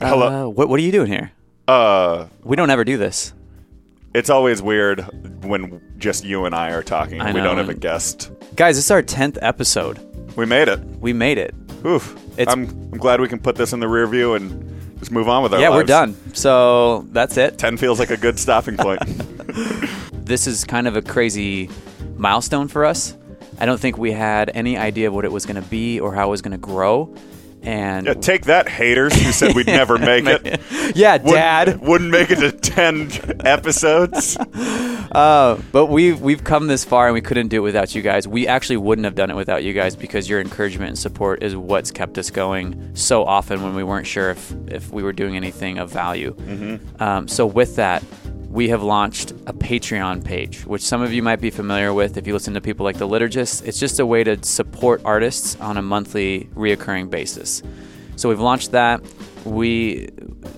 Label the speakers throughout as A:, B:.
A: Hello.
B: Uh, what What are you doing here?
A: Uh,
B: We don't ever do this.
A: it's always weird when just you and I are talking.
B: I
A: we
B: know,
A: don't have a guest.
B: Guys, this is our tenth episode.
A: We made it.
B: We made it.
A: Oof.
B: It's-
A: I'm, I'm glad we can put this in the rear view and just move on with our
B: yeah, we're done. So that's it.
A: 10 feels like a good stopping point.
B: This is kind of a crazy milestone for us. I don't think we had any idea of what it was going to be or how it was going to grow. And
A: yeah, take that, haters who said we'd never make it.
B: yeah,
A: Wouldn't-
B: Dad.
A: Wouldn't make it to 10 episodes.
B: Uh, but we've we've come this far, and we couldn't do it without you guys. We actually wouldn't have done it without you guys because your encouragement and support is what's kept us going so often when we weren't sure if if we were doing anything of value. Um, so with that. We have launched a Patreon page, which some of you might be familiar with if you listen to people like the liturgists. It's just a way to support artists on a monthly, reoccurring basis. So we've launched that. We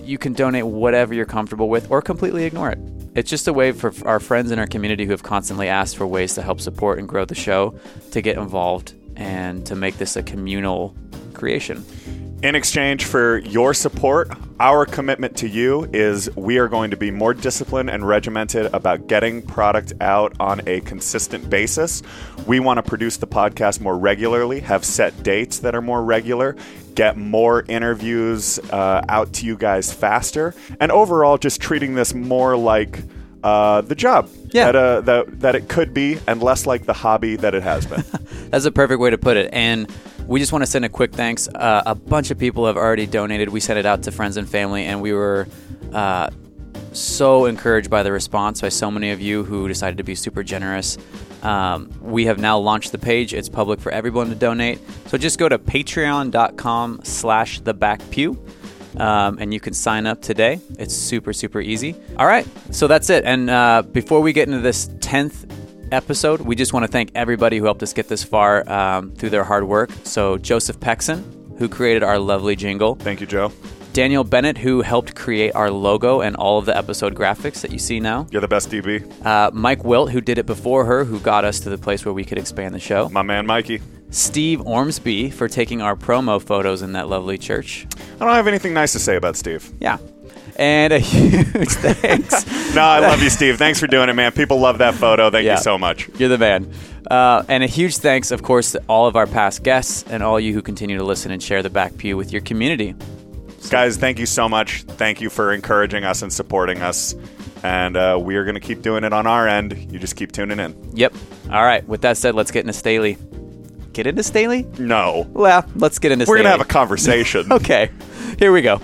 B: you can donate whatever you're comfortable with or completely ignore it. It's just a way for our friends in our community who have constantly asked for ways to help support and grow the show to get involved and to make this a communal creation.
A: In exchange for your support, our commitment to you is we are going to be more disciplined and regimented about getting product out on a consistent basis. We want to produce the podcast more regularly, have set dates that are more regular, get more interviews uh, out to you guys faster, and overall just treating this more like uh, the job
B: Yeah.
A: that, uh, that, that it could be and less like the hobby that it has been.
B: That's a perfect way to put it. And we just want to send a quick thanks. Uh, a bunch of people have already donated. We sent it out to friends and family, and we were uh, so encouraged by the response by so many of you who decided to be super generous. Um, we have now launched the page. It's public for everyone to donate. So just go to patreon.com slash the back pew. Um, and you can sign up today. It's super, super easy. All right, so that's it. And uh, before we get into this 10th episode, we just want to thank everybody who helped us get this far um, through their hard work. So, Joseph Pexon, who created our lovely jingle,
A: Thank you, Joe.
B: Daniel Bennett, who helped create our logo and all of the episode graphics that you see now,
A: You're the best DB.
B: uh, Mike Wilt, who did it before her, who got us to the place where we could expand the show,
A: My man, Mikey.
B: Steve Ormsby, for taking our promo photos in that lovely church.
A: I don't have anything nice to say about Steve.
B: Yeah. And a huge thanks.
A: No, I love you, Steve. Thanks for doing it, man. People love that photo. Thank
B: Yeah.
A: you so much.
B: You're the man. Uh, and a huge thanks, of course, to all of our past guests and all you who continue to listen and share the back pew with your community.
A: Guys, thank you so much. Thank you for encouraging us and supporting us. And uh, we are going to keep doing it on our end. You just keep tuning in.
B: Yep. All right. With that said, let's get into Staley. Get into Staley?
A: No.
B: Well, let's get into Staley.
A: We're going to have a conversation.
B: Okay. Here we go.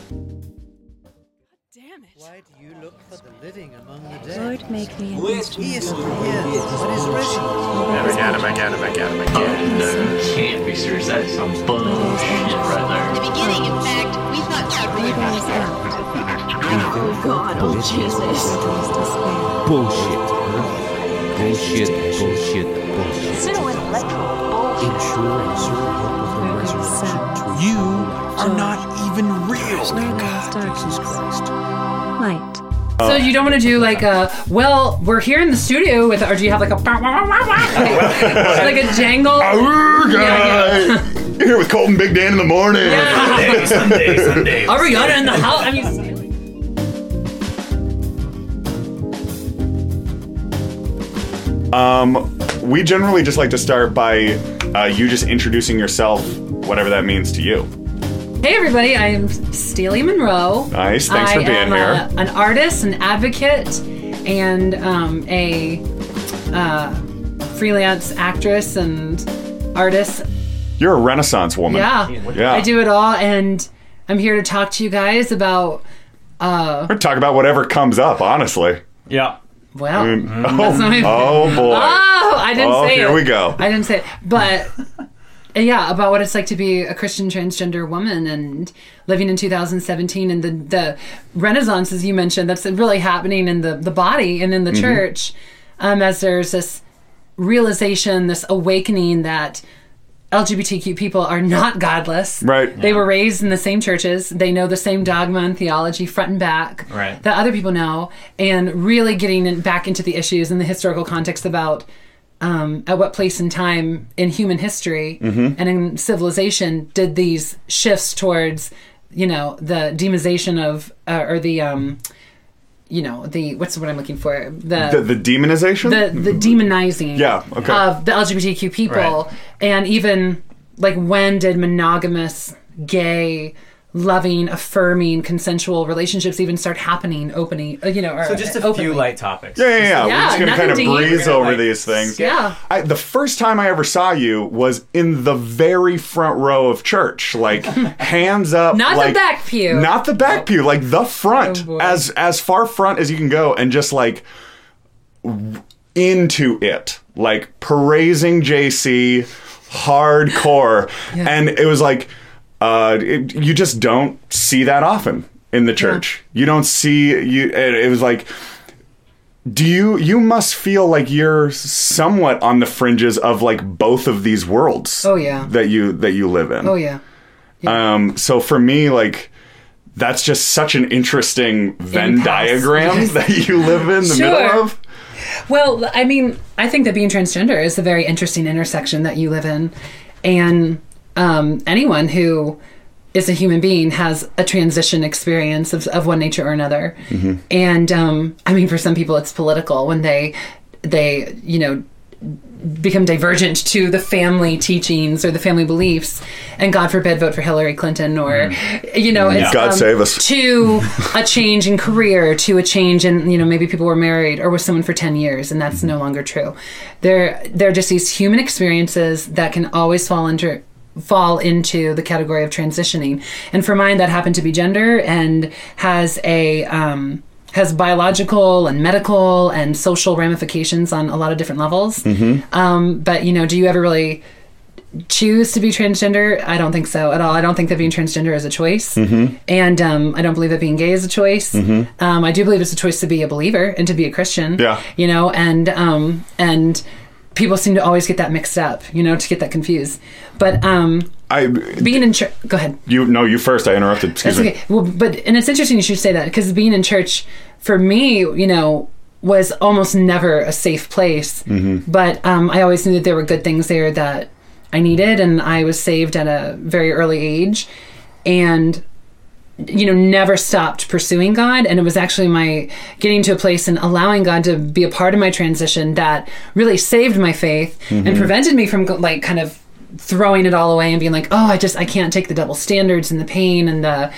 C: Lord, make me an
D: He
C: instrument.
D: isn't here, but is risen.
E: Never again, never again, never again, oh, never again.
F: Can't be serious. That's some bullshit right
G: the beginning. In fact, we thought that really
C: Where there is doubt,
G: Oh God, oh Jesus.
C: there is despair.
H: Bullshit. Bullshit, bullshit, bullshit.
G: Pseudo-intellectual bullshit.
D: Ensure certain hope of the
C: Where there is
D: resurrection.
H: You are not even real.
C: where there is darkness, light.
I: So you don't want to do like a well, we're here in the studio with, or do you have like a like a jangle? Yeah,
A: Here with Colton Big Dan in the morning.
I: yeah.
E: Sunday, Sunday.
I: Ariana in the house. I mean,
A: Um, we generally just like to start by uh, you just introducing yourself, whatever that means to you.
I: Hey everybody, I am Staley Munroe.
A: Nice. Thanks
I: I
A: for being
I: am
A: here.
I: a- an artist, an advocate, and um, a uh, freelance actress and artist.
A: You're a Renaissance woman.
I: Yeah.
A: Yeah.
I: I do it all, and I'm here to talk to you guys about. Uh,
A: We're talk about whatever comes up, honestly.
E: Yeah.
I: well,
A: Oh,
I: not even-
A: oh boy.
I: oh, I didn't
A: Oh,
I: say
A: here
I: it.
A: Here we go.
I: I didn't say it, but yeah, about what it's like to be a Christian transgender woman and living in 2017 and the the renaissance, as you mentioned, that's really happening in the the body and in the
A: Mm-hmm.
I: church, um, as there's this realization, this awakening that. LGBTQ people are not godless.
A: Right.
I: They were raised in the same churches. They know the same dogma and theology front and back
E: Right.
I: that other people know. And really getting in, back into the issues and the historical context about um, at what place and time in human history
A: Mm-hmm.
I: and in civilization did these shifts towards you know the demonization of uh, or the um you know the what's what i'm looking for
A: The, the demonization?
I: the the demonizing
A: Yeah, okay.
I: of the LGBTQ people,
E: Right.
I: and even like when did monogamous, gay, loving, affirming, consensual relationships even start happening, opening? uh, You know, or
E: So just a
I: openly?
E: few light topics.
A: yeah, yeah, yeah. We're just gonna kind of
I: deep.
A: breeze over
E: like,
A: these things.
I: Yeah.
A: I, the first time I ever saw you was in the very front row of church, like hands up,
I: Not the back pew.
A: not the back pew, like the front,
I: Oh,
A: as as far front as you can go, and just like into it, like praising JC hardcore, and it was like uh, it, you just don't see that often in the church. You don't see you. It, it was like do you you must feel like you're somewhat on the fringes of like both of these worlds
I: Oh, yeah.
A: that you that you live in
I: Oh yeah,
A: um so for me like that's just such an interesting venn diagram that you live in the
I: Sure.
A: middle of
I: Well, I mean, I think that being transgender is a very interesting intersection that you live in, and um, anyone who is a human being has a transition experience of, of one nature or another. And um, I mean, for some people, it's political when they they you know become divergent to the family teachings or the family beliefs, and God forbid vote for Hillary Clinton or you know, it's,
A: God
I: um,
A: save us.
I: to a change in career, to a change in you know maybe people were married or with someone for ten years, and that's no longer true. They're they're just these human experiences that can always fall into fall into the category of transitioning. And for mine, that happened to be gender and has a um, has biological and medical and social ramifications on a lot of different levels. Um, but you know, do you ever really choose to be transgender? I don't think so at all. I don't think that being transgender is a choice, and um, I don't believe that being gay is a choice. Um, I do believe it's a choice to be a believer and to be a Christian.
A: Yeah.
I: you know, and um, and people seem to always get that mixed up, you know, to get that confused. But um,
A: i
I: being in church, go ahead.
A: you no you first i interrupted excuse
I: That's
A: me
I: okay. Well, but and it's interesting you should say that because being in church for me, you know, was almost never a safe place. But um, I always knew that there were good things there that I needed, and I was saved at a very early age, and you know never stopped pursuing god. And it was actually my getting to a place and allowing god to be a part of my transition that really saved my faith and mm-hmm. prevented me from like kind of throwing it all away and being like oh i just i can't take the double standards and the pain and the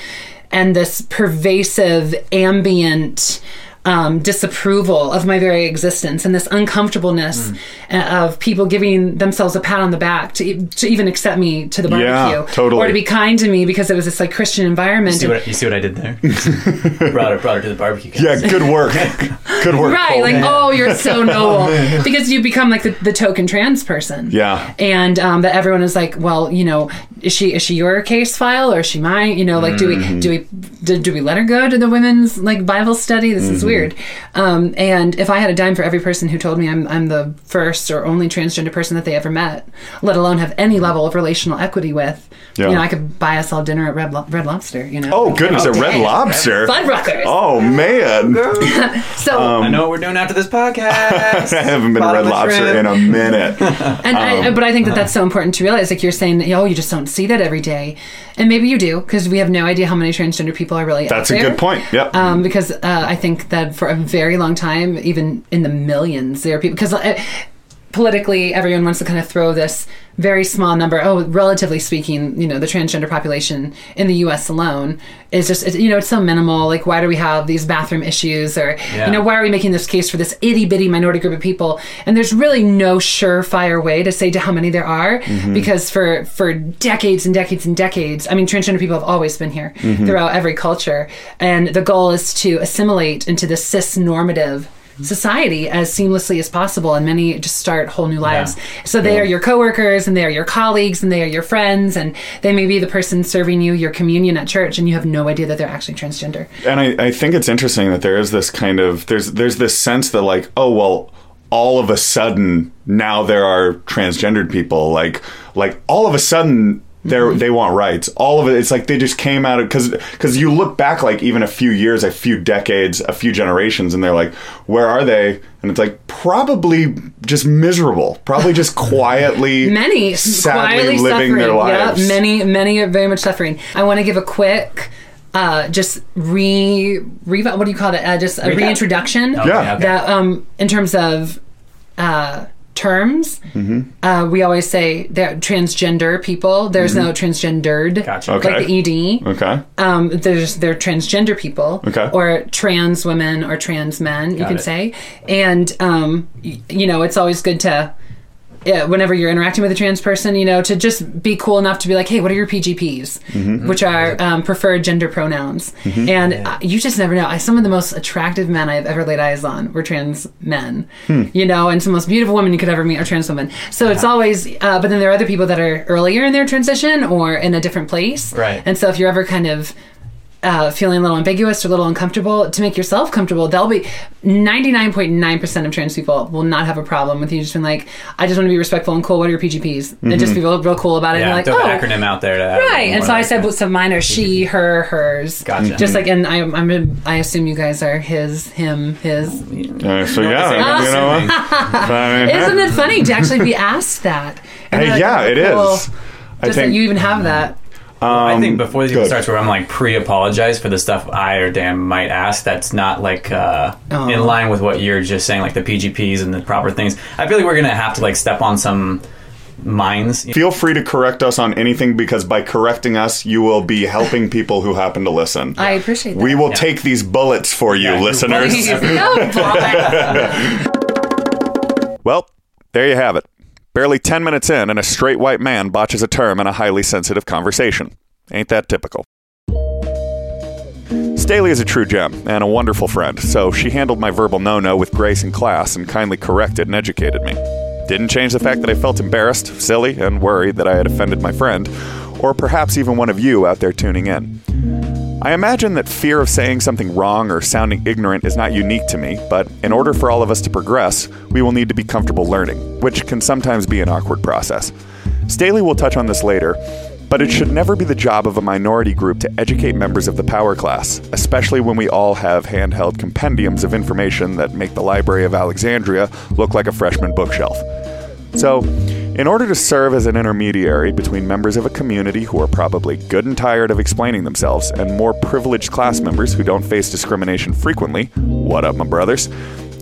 I: and this pervasive ambient um, disapproval of my very existence and this uncomfortableness uh, of people giving themselves a pat on the back to, e- to even accept me to the barbecue
A: Yeah, totally.
I: or to be kind to me because it was this like Christian environment.
E: See what, you see what I did there? brought her, brought her to the barbecue. guys.
A: yeah good work good work
I: right,
A: Cole.
I: like oh, you're so noble because you become like the, the token trans person.
A: Yeah.
I: and um, that everyone is like, well, you know, is she is she your case file or is she mine? You know, like do we do we do, do we let her go to the women's like Bible study? This is weird. Um, and if I had a dime for every person who told me I'm I'm the first or only transgender person that they ever met, let alone have any level of relational equity with,
A: Yeah.
I: you know, I could buy us all dinner at Red, Lo- Red Lobster. You know.
A: oh goodness a red
I: Okay.
A: lobster
I: Fuddruckers.
A: oh man
I: So
E: I know what we're doing after this podcast.
A: i haven't been to red lobster
E: shrimp.
A: in a minute
I: And I, but I think that that's so important to realize. Like you're saying, oh, you just don't see that every day, and maybe you do because we have no idea how many transgender people are really.
A: that's
I: out
A: a good point yep
I: Um, because uh, I think that for a very long time, even in the millions, there are people because. Uh, Politically everyone wants to kind of throw this very small number. Oh relatively speaking you know the transgender population in the US alone is just it, you know it's so minimal. Like why do we have these bathroom issues? Or
E: Yeah.
I: you know why are we making this case for this itty bitty minority group of people? And there's really no surefire way to say to how many there are mm-hmm. because for for decades and decades and decades I mean transgender people have always been here mm-hmm. throughout every culture. And the goal is to assimilate into the cis normative society as seamlessly as possible and many just start whole new lives. So they are your coworkers and they are your colleagues and they are your friends and they may be the person serving you your communion at church and you have no idea that they're actually transgender.
A: And I, I think it's interesting that there is this kind of there's there's this sense that like oh well all of a sudden now there are transgendered people. Like like all of a sudden They they want rights. All of it. It's like they just came out of because because you look back like even a few years, a few decades, a few generations, and they're like, where are they? And it's like probably just miserable. Probably just quietly,
I: many
A: sadly
I: quietly
A: living
I: suffering.
A: their lives.
I: Yeah, many, many are very much suffering. I want to give a quick. Uh, just re, re what do you call it? Uh, just a
E: Recap?
I: reintroduction.
E: Okay,
A: Yeah.
E: okay.
I: That um, in terms of uh, terms,
A: Mm-hmm.
I: uh, we always say they're transgender people. There's no transgendered.
E: Gotcha.
A: Okay.
I: Like the ed.
A: Okay.
I: Um, there's they're transgender people,
A: Okay.
I: or trans women or trans men, you can
E: it.
I: say, and um, y- you know, it's always good to. Yeah, whenever you're interacting with a trans person, you know, to just be cool enough to be like, "Hey, what are your PGPs?"
A: Mm-hmm.
I: Which are um, preferred gender pronouns, and uh, you just never know. I, some of the most attractive men I've ever laid eyes on were trans men,
A: Hmm.
I: you know, and some of the most beautiful women you could ever meet are trans women. So it's always, uh, but then there are other people that are earlier in their transition or in a different place,
E: Right.
I: And so if you're ever kind of uh, feeling a little ambiguous or a little uncomfortable, to make yourself comfortable, they'll be 99.9% of trans people will not have a problem with you just being like, I just want to be respectful and cool. What are your PGPs? And just be real, real cool about it.
E: Yeah,
I: and like,
E: the
I: oh,
E: acronym out there. To
I: right. And so I said, well, some mine are she, her, hers.
E: Gotcha.
I: Just like, and I, I'm, a, I assume you guys are his, him, his.
A: Uh, so yeah,
E: Awesome.
A: you know what? I mean,
I: Isn't it funny to actually be asked that?
A: Hey,
I: like,
A: yeah,
I: oh,
A: it is.
I: cool.
A: I
I: Just
A: think
I: that you even have that.
E: I think before this even
A: good.
E: starts, where I'm like pre-apologize for the stuff I or Dan might ask. That's not like uh,
I: Oh.
E: in line with what you're just saying, like the PGPs and the proper things. I feel like we're gonna have to like step on some minds.
A: Feel free to correct us on anything because by correcting us, you will be helping people who happen to listen.
I: I appreciate that.
A: we will take these bullets for you,
E: Yeah,
A: listeners.
I: Please. No, bother.
A: Well, there you have it. Barely 10 minutes in, and a straight white man botches a term in a highly sensitive conversation. Ain't that typical? Staley is a true gem and a wonderful friend, so she handled my verbal no no with grace and class and kindly corrected and educated me. Didn't change the fact that I felt embarrassed, silly, and worried that I had offended my friend, or perhaps even one of you out there tuning in. I imagine that fear of saying something wrong or sounding ignorant is not unique to me, but in order for all of us to progress, we will need to be comfortable learning, which can sometimes be an awkward process. Staley will touch on this later, but it should never be the job of a minority group to educate members of the power class, especially when we all have handheld compendiums of information that make the Library of Alexandria look like a freshman bookshelf. So, in order to serve as an intermediary between members of a community who are probably good and tired of explaining themselves and more privileged class members who don't face discrimination frequently, what up, my brothers?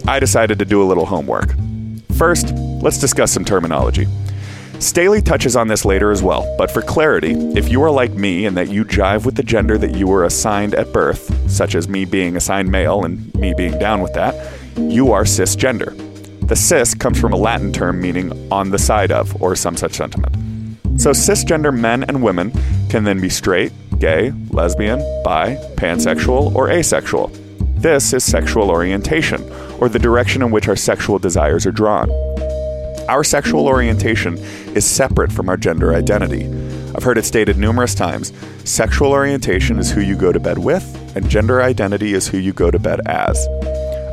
A: I decided to do a little homework. First, let's discuss some terminology. Staley touches on this later as well, but for clarity, if you are like me and that you jive with the gender that you were assigned at birth, such as me being assigned male and me being down with that, you are cisgender. The cis comes from a Latin term meaning on the side of, or some such sentiment. So cisgender men and women can then be straight, gay, lesbian, bi, pansexual, or asexual. This is sexual orientation, or the direction in which our sexual desires are drawn. Our sexual orientation is separate from our gender identity. I've heard it stated numerous times sexual orientation is who you go to bed with, and gender identity is who you go to bed as.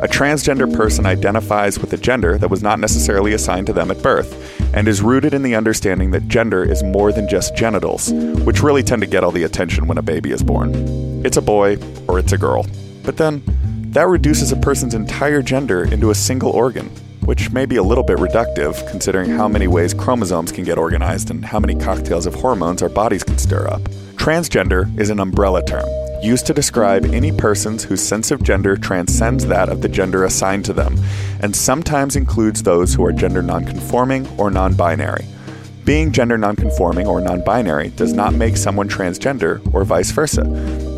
A: A transgender person identifies with a gender that was not necessarily assigned to them at birth, and is rooted in the understanding that gender is more than just genitals, which really tend to get all the attention when a baby is born. It's a boy or it's a girl. But then, that reduces a person's entire gender into a single organ, which may be a little bit reductive considering how many ways chromosomes can get organized and how many cocktails of hormones our bodies can stir up. Transgender is an umbrella term used to describe any persons whose sense of gender transcends that of the gender assigned to them, and sometimes includes those who are gender nonconforming or non binary. Being gender nonconforming or non binary does not make someone transgender or vice versa.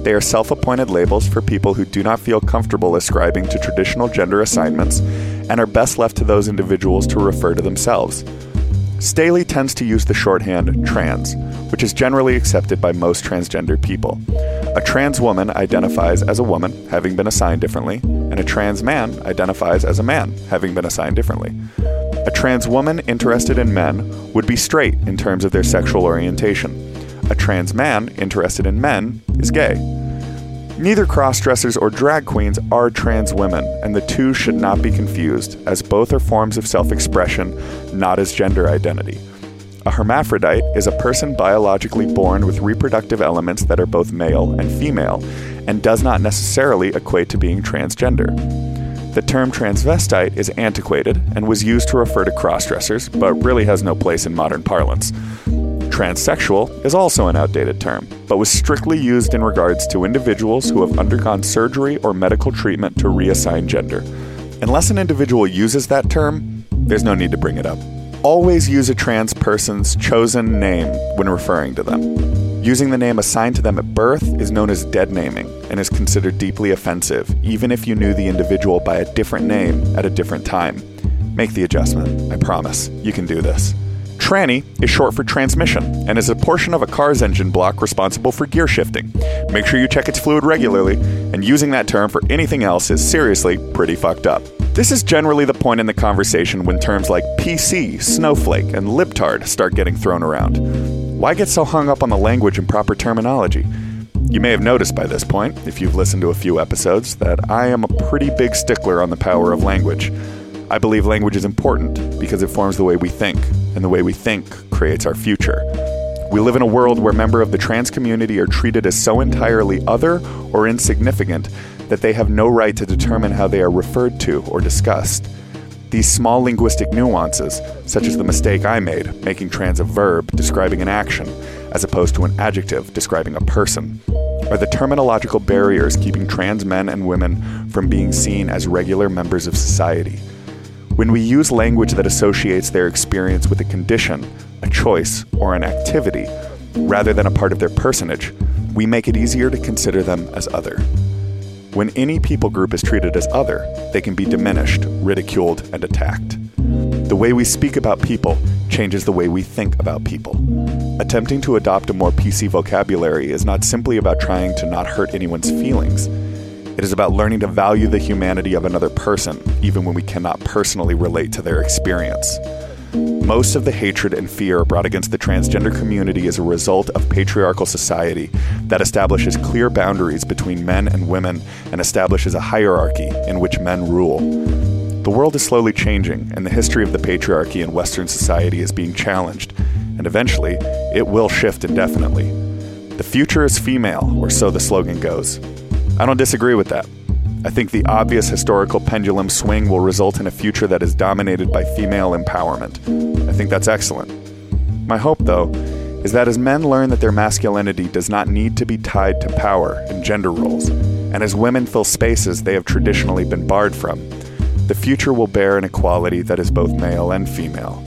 A: They are self appointed labels for people who do not feel comfortable ascribing to traditional gender assignments and are best left to those individuals to refer to themselves. Staley tends to use the shorthand trans, which is generally accepted by most transgender people. A trans woman identifies as a woman, having been assigned differently, and a trans man identifies as a man, having been assigned differently. A trans woman interested in men would be straight in terms of their sexual orientation. A trans man interested in men is gay. Neither crossdressers or drag queens are trans women, and the two should not be confused, as both are forms of self expression, not as gender identity. A hermaphrodite is a person biologically born with reproductive elements that are both male and female, and does not necessarily equate to being transgender. The term transvestite is antiquated and was used to refer to crossdressers, but really has no place in modern parlance. Transsexual is also an outdated term, but was strictly used in regards to individuals who have undergone surgery or medical treatment to reassign gender. Unless an individual uses that term, there's no need to bring it up. Always use a trans person's chosen name when referring to them. Using the name assigned to them at birth is known as dead naming and is considered deeply offensive, even if you knew the individual by a different name at a different time. Make the adjustment. I promise. You can do this. Tranny is short for transmission and is a portion of a car's engine block responsible for gear shifting. Make sure you check its fluid regularly, and using that term for anything else is seriously pretty fucked up. This is generally the point in the conversation when terms like PC, snowflake, and libtard start getting thrown around. Why get so hung up on the language and proper terminology? You may have noticed by this point, if you've listened to a few episodes, that I am a pretty big stickler on the power of language. I believe language is important because it forms the way we think, and the way we think creates our future. We live in a world where members of the trans community are treated as so entirely other or insignificant that they have no right to determine how they are referred to or discussed. These small linguistic nuances, such as the mistake I made, making trans a verb describing an action, as opposed to an adjective describing a person, are the terminological barriers keeping trans men and women from being seen as regular members of society. When we use language that associates their experience with a condition, a choice, or an activity, rather than a part of their personage, we make it easier to consider them as other. When any people group is treated as other, they can be diminished, ridiculed, and attacked. The way we speak about people changes the way we think about people. Attempting to adopt a more PC vocabulary is not simply about trying to not hurt anyone's feelings. It is about learning to value the humanity of another person, even when we cannot personally relate to their experience. Most of the hatred and fear brought against the transgender community is a result of patriarchal society that establishes clear boundaries between men and women and establishes a hierarchy in which men rule. The world is slowly changing, and the history of the patriarchy in Western society is being challenged, and eventually, it will shift indefinitely. The future is female, or so the slogan goes. I don't disagree with that. I think the obvious historical pendulum swing will result in a future that is dominated by female empowerment. I think that's excellent. My hope, though, is that as men learn that their masculinity does not need to be tied to power and gender roles, and as women fill spaces they have traditionally been barred from, the future will bear an equality that is both male and female,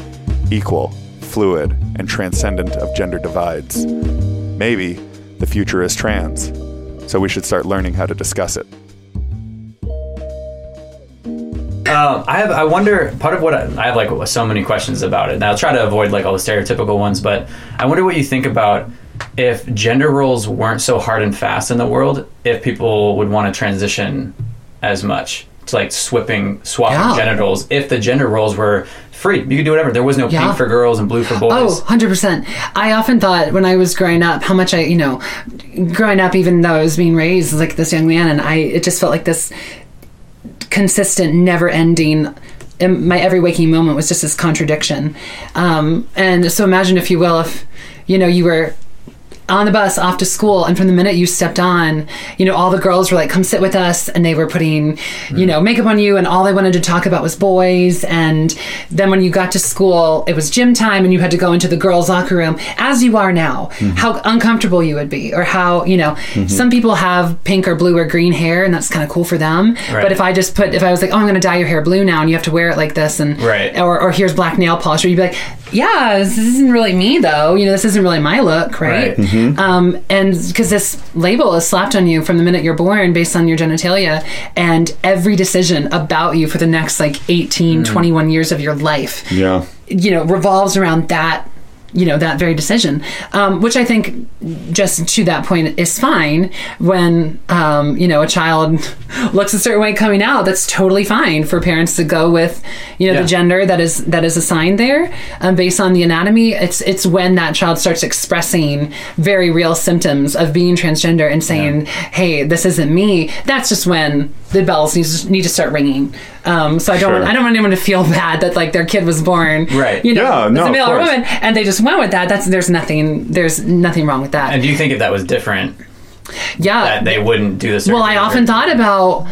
A: equal, fluid, and transcendent of gender divides. Maybe the future is trans, so we should start learning how to discuss it.
E: Um, I have. I wonder. Part of what I, I have like so many questions about it. And I'll try to avoid like all the stereotypical ones, but I wonder what you think about if gender roles weren't so hard and fast in the world. If people would want to transition as much to like swapping swapping
I: Yeah.
E: genitals. If the gender roles were free, you could do whatever. There was no
I: Yeah.
E: pink for girls and blue for boys.
I: Oh, 100%. I often thought when I was growing up how much I, you know, growing up, even though I was being raised like this young man, and I, it just felt like this consistent, never ending. My every waking moment was just this contradiction. Um, and so imagine, if you will, if, you know, you were on the bus off to school and from the minute you stepped on you know all the girls were like come sit with us and they were putting you know makeup on you and all they wanted to talk about was boys. And then when you got to school it was gym time and you had to go into the girls locker room as you are now. Mm-hmm. How uncomfortable you would be or how you know mm-hmm. some people have pink or blue or green hair and that's kind of cool for them.
E: Right.
I: but if i just put if i was like oh i'm going to dye your hair blue now and you have to wear it like this and
E: Right.
I: or, or here's black nail polish or you'd be like yeah this isn't really me though you know this isn't really my look right,
E: Right.
I: um, and because this label is slapped on you from the minute you're born based on your genitalia and every decision about you for the next like 18 21 years of your life
A: Yeah.
I: you know revolves around that you know that very decision um, which i think just to that point is fine when um, you know a child looks a certain way coming out that's totally fine for parents to go with you know
E: Yeah.
I: the gender that is that is assigned there um, based on the anatomy it's it's when that child starts expressing very real symptoms of being transgender and saying hey this isn't me that's just when the bells need to, need to start ringing um, so i don't
A: Sure.
I: want, i don't want anyone to feel bad that like their kid was born
E: Right.
I: you know
A: Yeah,
I: as
A: no,
I: a male or woman and they just went with that, that's there's nothing there's nothing wrong with that.
E: And do you think if that was different,
I: yeah,
E: that they wouldn't do this?
I: Well, I often thought about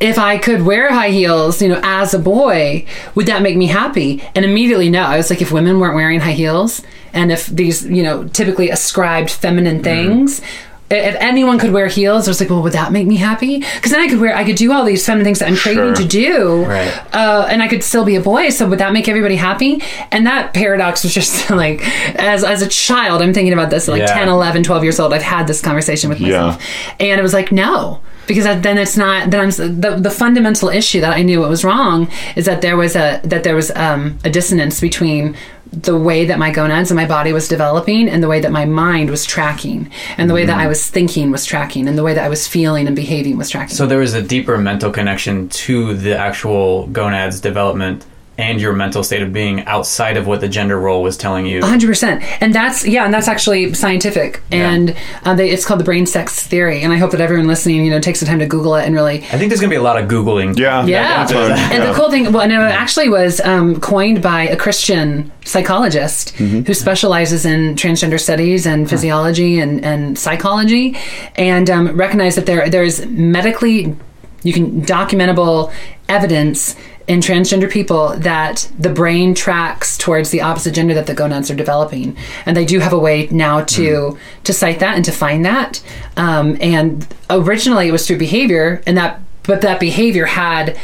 I: if I could wear high heels, you know, as a boy, would that make me happy? And immediately, no. I was like, if women weren't wearing high heels, and if these, you know, typically ascribed feminine mm-hmm. things. If anyone could wear heels, I was like, well, would that make me happy? Because then I could wear, I could do all these feminine things that I'm craving
A: Sure.
I: to do,
E: Right.
I: uh, and I could still be a boy. So would that make everybody happy? And that paradox was just like, as as a child, I'm thinking about this, like
E: Yeah.
I: 10, 11, 12 years old. I've had this conversation with
A: Yeah.
I: myself, and it was like, no, because then it's not. Then I'm the the fundamental issue that I knew what was wrong is that there was a that there was um, a dissonance between the way that my gonads and my body was developing and the way that my mind was tracking and the way that I mm-hmm. was thinking was tracking and the way that I was feeling and behaving was tracking.
E: So there was a deeper mental connection to the actual gonads development and your mental state of being outside of what the gender role was telling you.
I: 100% and that's yeah and that's actually scientific and uh, they, it's called the brain sex theory and i hope that everyone listening you know takes the time to google it and really
E: I think there's going to be a lot of Googling.
A: Yeah.
I: Yeah,
A: that's what-
I: and
A: yeah.
I: the cool thing, well, and it actually was um, coined by a Christian psychologist who specializes in transgender studies and physiology and, and psychology, and um, recognized that there there's medically you can documentable evidence in transgender people that the brain tracks towards the opposite gender that the gonads are developing, and they do have a way now to to cite that and to find that. Um, and originally, it was through behavior, and that but that behavior had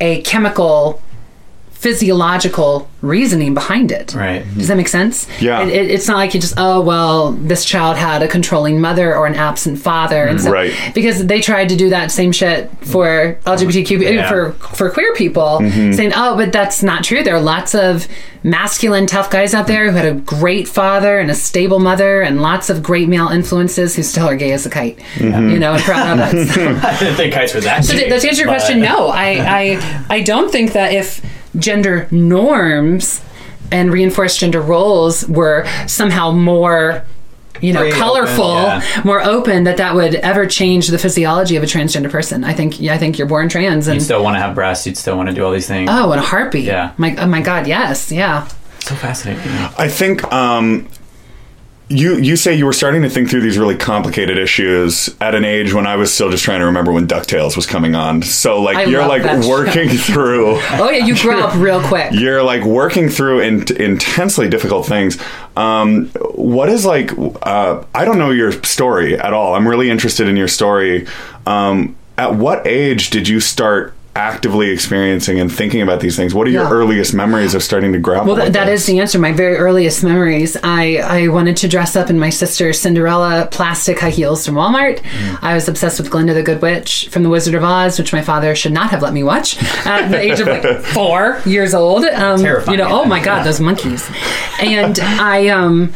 I: a chemical physiological reasoning behind it
E: Right.
I: does that make sense
A: Yeah.
I: it, it- it's not like you just oh well this child had a controlling mother or an absent father and so
A: Right.
I: because they tried to do that same shit for lgbtq
E: Yeah.
I: for for queer people
A: Mm-hmm.
I: saying oh but that's not true there are lots of masculine tough guys out there who had a great father and a stable mother and lots of great male influences who still are gay as a kite
A: Mm-hmm.
I: you know and proud of it
E: I didn't think kites were that.
I: so to,
E: gay,
I: to answer your
E: but-
I: question, no, I, I I don't think that if gender norms and reinforced gender roles were somehow more you know
E: Free, open,
I: colorful
E: yeah.
I: more open that that would ever change the physiology of a transgender person i think yeah, i think you're born trans and
E: You'd still want to have breasts. You'd still want to do all these things.
I: oh in a heartbeat
E: Yeah.
I: my oh my god yes yeah
E: so fascinating.
A: I think um, you you say you were starting to think through these really complicated issues at an age when I was still just trying to remember when Ducktales was coming on. So like
I: I
A: you're like
I: that show.
A: working through.
I: oh yeah you grow up real quick
A: You're like working through in- intensely difficult things. Um, what is like? Uh, I don't know your story at all. I'm really interested in your story. Um, at what age did you start actively experiencing and thinking about these things? What are your
I: Yeah.
A: earliest memories of starting to grapple?
I: Well, th-
A: with
I: that
A: this?
I: is the answer. My very earliest memories. I, I wanted to dress up in my sister's Cinderella plastic high heels from Walmart. I was obsessed with Glinda the Good Witch from The Wizard of Oz, which my father should not have let me watch at the age of like four years old. Um,
E: Terrifying.
I: You know, oh my God, those monkeys. And I um,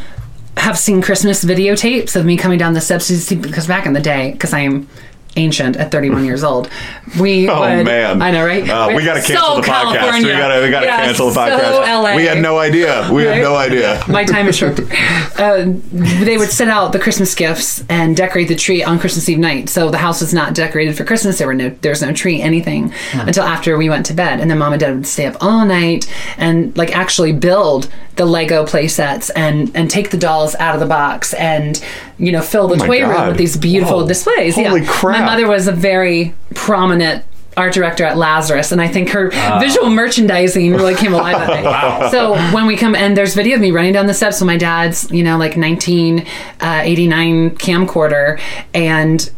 I: have seen Christmas videotapes of me coming down the steps because back in the day, because I am ancient at 31 years old we
A: Oh
I: would,
A: man!
I: I know, right?
A: Uh, we got to cancel
I: So
A: the podcast. We got to we got to
I: Yeah,
A: cancel the
I: so
A: podcast.
I: LA.
A: We had no idea. We had no idea.
I: my time is short. Uh, they would set out the Christmas gifts and decorate the tree on Christmas Eve night. So the house was not decorated for Christmas. There were no, there was no tree, anything until after we went to bed. And then mom and dad would stay up all night and like actually build the Lego playsets and and take the dolls out of the box and you know fill the
A: Oh my
I: toy room with these beautiful
A: Whoa.
I: displays.
A: Holy
I: yeah.
A: crap.
I: My mother was a very prominent art director at Lazarus, and I think her ah. visual merchandising really came alive that day. So when we come, and there's video of me running down the steps with my dad's, you know, like 1989 uh, camcorder, and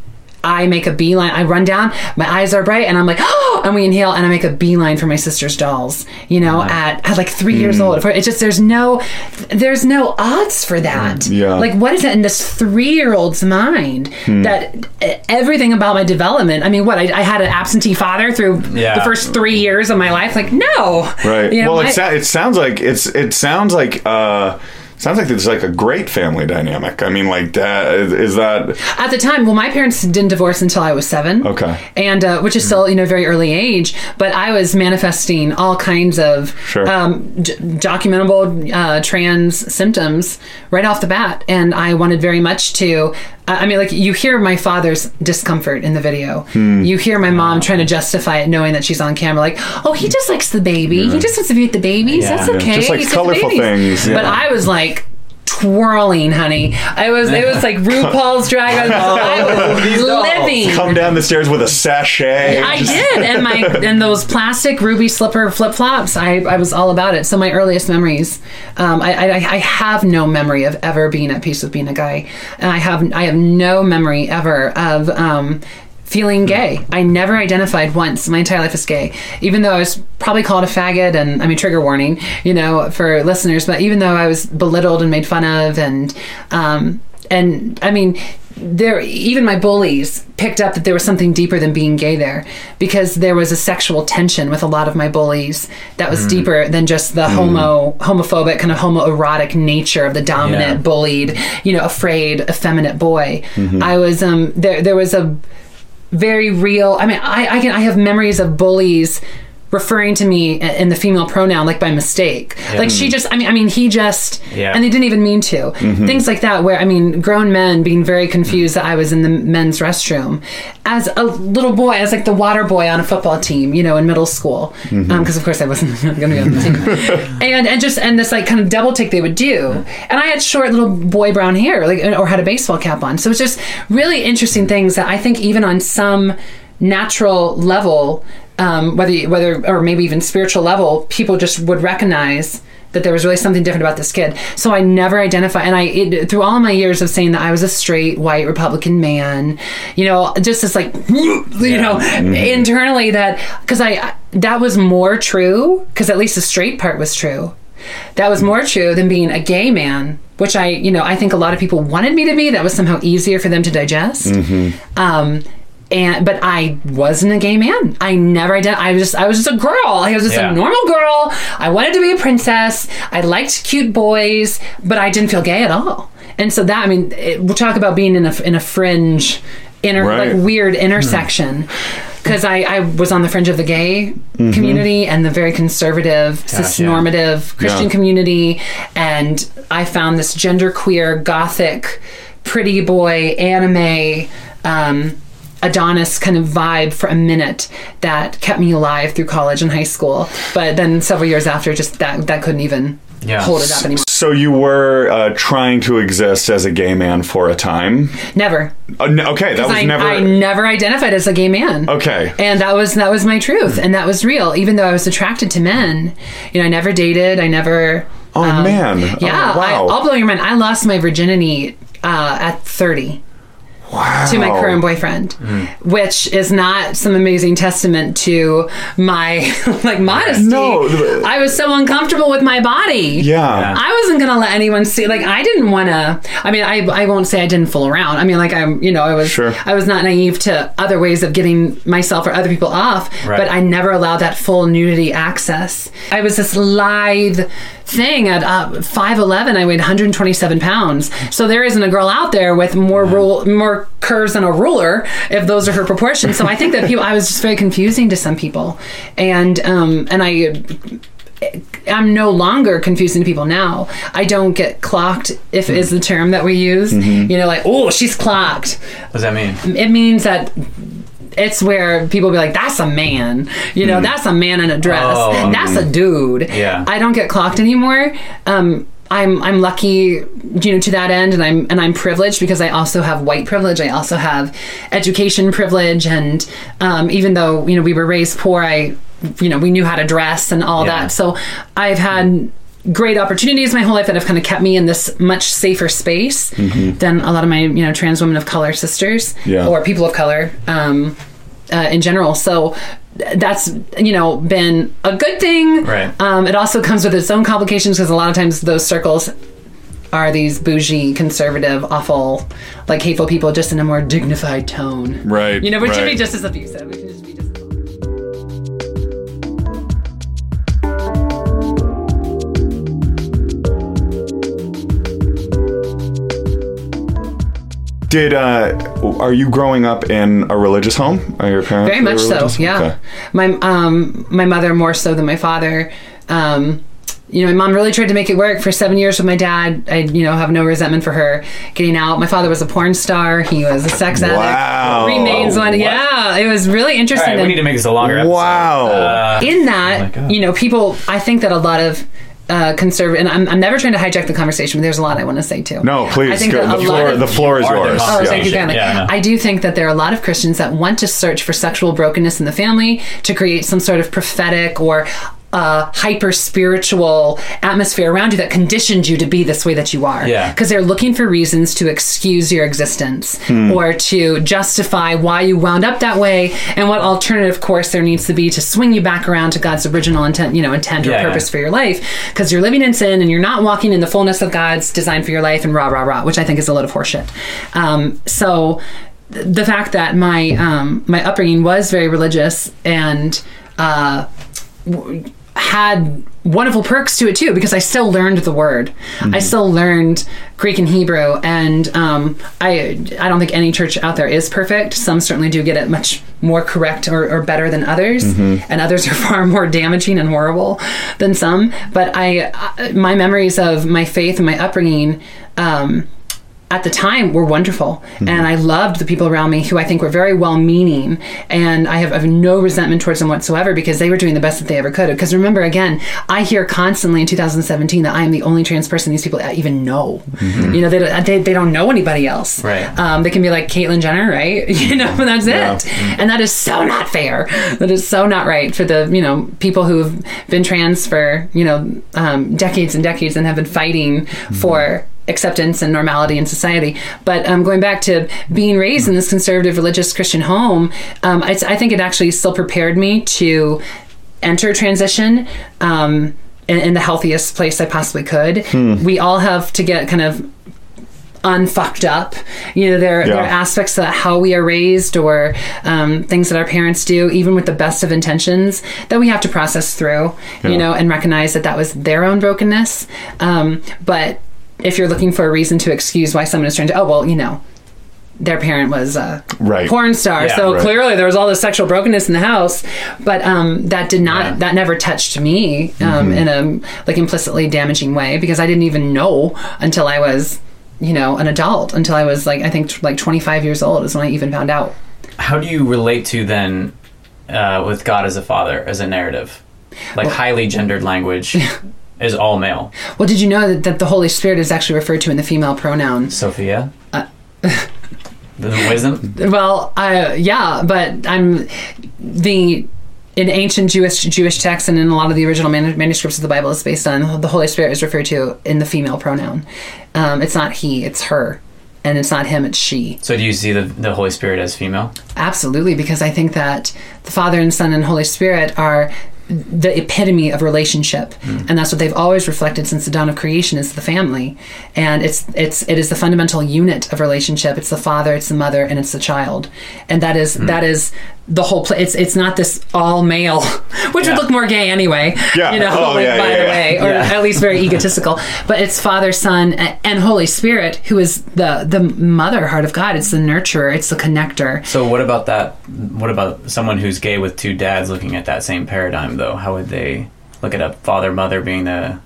I: I make a beeline. I run down, my eyes are bright, and I'm like, oh, and we inhale, and I make a beeline for my sister's dolls. You know, at, at like three years
A: Hmm.
I: old. It's just there's no, there's no odds for that.
A: Hmm. Yeah.
I: Like what is it in this three year old's mind
A: Hmm.
I: that everything about my development? I mean, what I, I had an absentee father through
E: Yeah.
I: the first three years of my life. Like no,
A: Right.
I: You know,
A: well,
I: my-
A: it, sa- it sounds like it's it sounds like uh sounds like there's like a great family dynamic. I mean, like that is, is that
I: At the time, well, my parents didn't divorce until I was seven.
A: Okay.
I: and uh, which is still you know very early age. But I was manifesting all kinds of
A: Sure.
I: um, d- documentable uh, trans symptoms right off the bat, and I wanted very much to. I mean, like you hear my father's discomfort in the video.
A: Hmm.
I: You hear my mom trying to justify it, knowing that she's on camera. Like, oh, he just likes the baby. He just wants to be with the babies.
E: Yeah.
I: That's
E: Yeah.
I: okay.
A: Just like colorful things, yeah.
I: But I was like. Twirling, honey. I was it was like RuPaul's drag. I was, I was living.
A: Come down the stairs with a sachet.
I: I did, and my and those plastic ruby slipper flip flops. I, I was all about it. So my earliest memories, um, I, I I have no memory of ever being at peace with being a guy, and I have I have no memory ever of um, feeling gay. I never identified once. My entire life as gay, even though I was probably called a faggot, and I mean trigger warning, you know, for listeners. But even though I was belittled and made fun of, and um, and I mean there even my bullies picked up that there was something deeper than being gay there because there was a sexual tension with a lot of my bullies that was deeper than just the homo homophobic kind of homoerotic nature of the dominant
E: Yeah.
I: bullied you know afraid effeminate boy i was um there there was a very real. I mean i i can i have memories of bullies referring to me in the female pronoun like by mistake. Like she mm-hmm. just i mean i mean he just
E: Yeah.
I: and they didn't even mean to. Mm-hmm. Things like that where i mean grown men being very confused that i was in the men's restroom. As a little boy as like the water boy on a football team you know in middle school. Mm-hmm. Um, because of course i wasn't going to be on the team. And and just and this like kind of double take they would do. And i had short little boy brown hair like uh, or had a baseball cap on. So it's just really interesting things that i think even on some natural level um, whether whether or maybe even spiritual level people just would recognize that there was really something different about this kid. So i never identify and i it, through all my years of saying that i was a straight white republican man you know just this like you know internally that because i that was more true because at least the straight part was true. That was more true than being a gay man which i you know i think a lot of people wanted me to be. That was somehow easier for them to digest. Um and but I wasn't a gay man. I never ident- I was just I was just a girl. I was just
E: Yeah.
I: a normal girl. I wanted to be a princess. I liked cute boys, but I didn't feel gay at all. And so that I mean, it, we'll talk about being in a in a fringe, inner
A: Right.
I: like weird intersection. Because I, I was on the fringe of the gay community and the very conservative, cis-normative Christian
A: Yeah.
I: community, and I found this genderqueer, gothic, pretty boy, anime, um, Adonis kind of vibe for a minute that kept me alive through college and high school. But then several years after, just that that couldn't even
E: Yeah.
I: hold it up anymore.
A: So you were uh, trying to exist as a gay man for a time.
I: Never.
A: Uh, n- okay, that was
I: I,
A: never.
I: I never identified as a gay man.
A: Okay.
I: And that was that was my truth, and that was real. Even though I was attracted to men, you know, I never dated. I never.
A: Oh,
I: um,
A: man.
I: Yeah,
A: Oh, wow.
I: I, I'll blow your mind. I lost my virginity uh, at thirty.
A: Wow.
I: to my current boyfriend, hmm. which is not some amazing testament to my like modesty.
A: No,
I: I was so uncomfortable with my body.
A: Yeah.
I: I wasn't gonna let anyone see. Like I didn't want to. I mean, I I won't say I didn't fool around. I mean, like I'm, you know, I was
A: Sure.
I: I was not naive to other ways of getting myself or other people off,
E: Right.
I: but I never allowed that full nudity access. I was this lithe thing at uh, 5'11 i weighed 127 pounds so there isn't a girl out there with more rule more curves than a ruler if those are her proportions so i think that people i was just very confusing to some people and um and i I'm no longer confusing people now. I don't get clocked, if is the term that we use. You know, like, oh, she's clocked.
E: What does that mean?
I: It means that it's where people be like, that's a man. You know, that's a man in a dress.
E: Oh,
I: that's a dude.
E: Yeah.
I: I don't get clocked anymore. Um, I'm I'm lucky, you know, to that end, and I'm and I'm privileged because I also have white privilege. I also have education privilege, and um, even though you know we were raised poor, I, you know, we knew how to dress and all
E: Yeah.
I: that. So I've had great opportunities my whole life that have kind of kept me in this much safer space than a lot of my you know trans women of color sisters
A: Yeah.
I: or people of color um, uh, in general. So that's you know been a good thing.
E: Right.
I: Um, it also comes with its own complications because a lot of times those circles are these bougie, conservative, awful, like hateful people, just in a more dignified tone.
A: Right,
I: You know, which should be just as abusive.
A: Did uh, are you growing up in a religious home? Are your parents
I: very much so
A: religious?
I: yeah
A: Okay.
I: my um my mother more so than my father um you know, my mom really tried to make it work for seven years with my dad. I, you know, have no resentment for her getting out. My father was a porn star. He was a sex addict.
A: Wow.
I: Remains one.
E: What?
I: Yeah, it was really interesting.
E: right, we need to make this a longer episode.
A: Wow.
E: Uh,
I: in that,
E: God.
I: you know, people, I think that a lot of uh, conservative, and I'm, I'm never trying to hijack the conversation, but there's a lot I want to say too.
A: No, please.
I: I think
A: go. The floor,
I: of-
A: the floor is
F: Are
A: yours.
I: Oh,
A: Yeah.
I: thank you kindly.
F: Yeah, I know.
I: I do think that there are a lot of Christians that want to search for sexual brokenness in the family to create some sort of prophetic or uh, hyper spiritual atmosphere around you that conditioned you to be this way that you are.
F: Yeah.
I: Because they're looking for reasons to excuse your existence
A: Hmm.
I: or to justify why you wound up that way and what alternative course there needs to be to swing you back around to God's original intent, you know, intent or
F: Yeah, yeah.
I: purpose for your life. Because you're living in sin and you're not walking in the fullness of God's design for your life and rah, rah, rah, which I think is a load of horseshit. Um, so th- the fact that my um, my upbringing was very religious and uh, w- had wonderful perks to it too because I still learned the word. I still learned Greek and Hebrew, and um, I I don't think any church out there is perfect. Some certainly do get it much more correct or, or better than others, and others are far more damaging and horrible than some. But I, I my memories of my faith and my upbringing. Um, at the time were wonderful. And i loved the people around me who i think were very well meaning and I have, I have no resentment towards them whatsoever because they were doing the best that they ever could. Because remember again i hear constantly in 2017 that i am the only trans person these people even know. You know they, don't- they, they don't know anybody else.
E: Right.
I: um, they can be like caitlyn jenner right? You know and that's it. And that is so not fair. That is so not right for the you know people who have been trans for you know um, decades and decades and have been fighting for acceptance and normality in society. But um, going back to being raised in this conservative religious Christian home, um, I, I think it actually still prepared me to enter transition. Um, in, in the healthiest place I possibly could. We all have to get kind of unfucked up. You know, there, there are aspects to how we are raised or um, things that our parents do, even with the best of intentions, that we have to process through,
A: Yeah.
I: you know, and recognize that that was their own brokenness. Um, but if you're looking for a reason to excuse why someone is trying to, oh, well, you know, their parent was a
A: Right.
I: porn star,
F: Yeah,
I: so
A: right.
I: clearly there was all this sexual brokenness in the house. But um, that did not,
F: Yeah.
I: that never touched me um,
A: Mm-hmm.
I: in a like implicitly damaging way because I didn't even know until I was, you know, an adult. Until I was like, I think t- like 25 years old is when I even found out.
E: How do you relate to then uh, with God as a father as a narrative? Like highly gendered language is all male.
I: Well, did you know that, that the Holy Spirit is actually referred to in the female pronoun?
E: Sophia.
I: Uh,
E: the wisdom.
I: Well, I, yeah, but I'm the in ancient Jewish Jewish texts and in a lot of the original manu- manuscripts of the Bible is based on the Holy Spirit is referred to in the female pronoun. Um, it's not he, it's her, and it's not him, it's she.
E: So do you see the, the Holy Spirit as female?
I: Absolutely, because I think that the Father and Son and Holy Spirit are the epitome of relationship, hmm. and that's what they've always reflected since the dawn of creation is the family, and it's it's it is the fundamental unit of relationship. It's the father, it's the mother, and it's the child, and that is hmm. that is the whole. Pla- it's it's not this all male, which
E: Yeah.
I: would look more gay anyway.
A: Yeah.
I: you know,
A: Oh,
I: like,
A: yeah,
I: by
A: yeah,
I: the way, or at least very egotistical. But it's Father, Son, and Holy Spirit who is the the mother heart of God. It's the nurturer. It's the connector.
E: So what about that? What about someone who's gay with two dads looking at that same paradigm though? How would they look at a father mother being the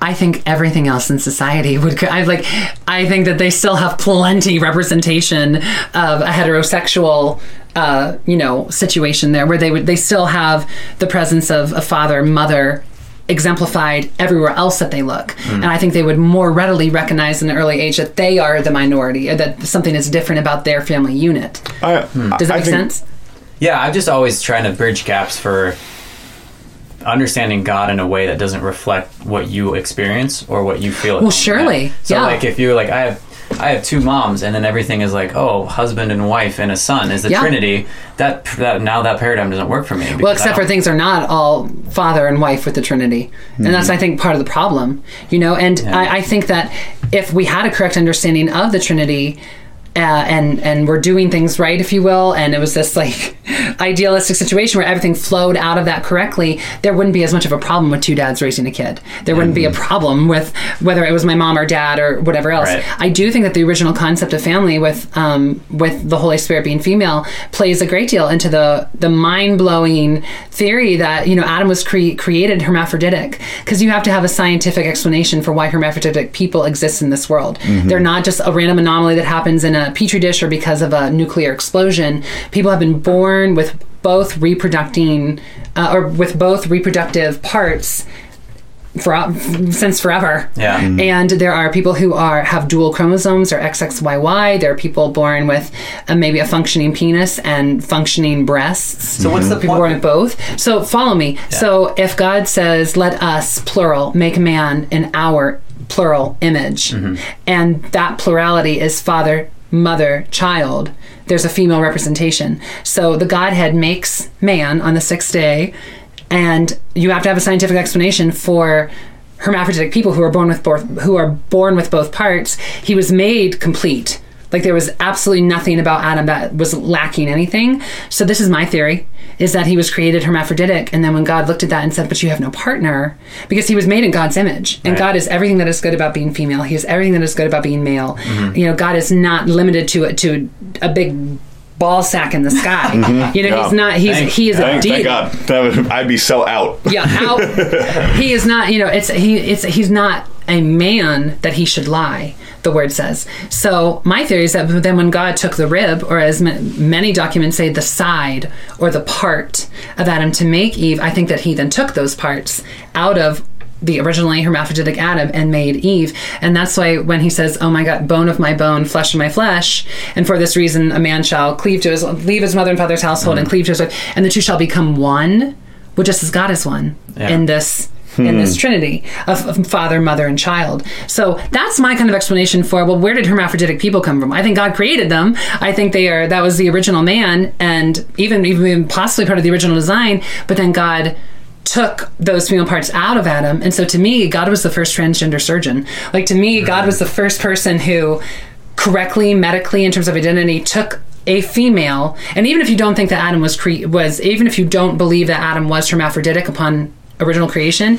I: I think everything else in society would. I like. I think that they still have plenty representation of a heterosexual, uh, you know, situation there, where they would. They still have the presence of a father, mother, exemplified everywhere else that they look, and I think they would more readily recognize in an early age that they are the minority, or that something is different about their family unit.
A: I,
I: Does that
A: I
I: make
A: think-
I: sense?
E: Yeah, I'm just always trying to bridge gaps for understanding God in a way that doesn't reflect what you experience or what you feel. at
I: Well, surely,
E: moment. So
I: yeah.
E: like if you're like I have I have two moms and then everything is like, oh, husband and wife and a son is the
I: Yeah.
E: Trinity. That that now that paradigm doesn't work for me.
I: Well, except for things are not all father and wife with the Trinity. And that's, mm-hmm. I think, part of the problem, you know? And I, I think that if we had a correct understanding of the Trinity, uh, and and we're doing things right, if you will, and it was this like idealistic situation where everything flowed out of that correctly, there wouldn't be as much of a problem with two dads raising a kid. There wouldn't be a problem with whether it was my mom or dad or whatever else.
E: Right.
I: I do think that the original concept of family with um, with the Holy Spirit being female plays a great deal into the the mind blowing theory that you know Adam was cre- created hermaphroditic because you have to have a scientific explanation for why hermaphroditic people exist in this world. They're not just a random anomaly that happens in a petri dish or because of a nuclear explosion. People have been born with both reproducing uh, or with both reproductive parts for since forever.
E: Yeah. Mhm.
I: And there are people who are have dual chromosomes or XXYY. There are people born with uh, maybe a functioning penis and functioning breasts.
E: So what's the
I: people
E: point?
I: born with both? So follow me. So if God says, "Let us plural make man in our plural image,"
E: Mm-hmm.
I: and that plurality is father, mother, child. There's a female representation. So the Godhead makes man on the sixth day, and you have to have a scientific explanation for hermaphroditic people who are born with both who are born with both parts. He was made complete. Like there was absolutely nothing about Adam that was lacking anything. So this is my theory is that he was created hermaphroditic and then when God looked at that and said, "But you have no partner," because he was made in God's image. And
E: Right.
I: God is everything that is good about being female. He is everything that is good about being male. Mm-hmm. You know, God is not limited to to a big ball sack in the sky. Mm-hmm. You know, he's not he's
E: Thank-
I: he is a
A: Thank,
I: deity
A: thank God. That would, I'd be so out.
I: yeah out he is not you know it's he it's he's not a man that he should lie the word says so my theory is that then when god took the rib or as ma- many documents say the side or the part of adam to make eve i think that he then took those parts out of the originally hermaphroditic Adam and made Eve. And that's why when he says, Oh my God, bone of my bone, flesh of my flesh, and for this reason a man shall cleave to his leave his mother and father's household and mm-hmm. cleave to his wife, and the two shall become one. Well, just as God is one
E: Yeah.
I: in this in this hmm. trinity of, of father, mother, and child. So that's my kind of explanation for well, where did hermaphroditic people come from? I think God created them. I think they are that was the original man, and even even possibly part of the original design. But then God took those female parts out of Adam, and so to me, God was the first transgender surgeon. Like to me, hmm. God was the first person who correctly medically in terms of identity took a female and even if you don't think that adam was cre- was even if you don't believe that adam was hermaphroditic upon original creation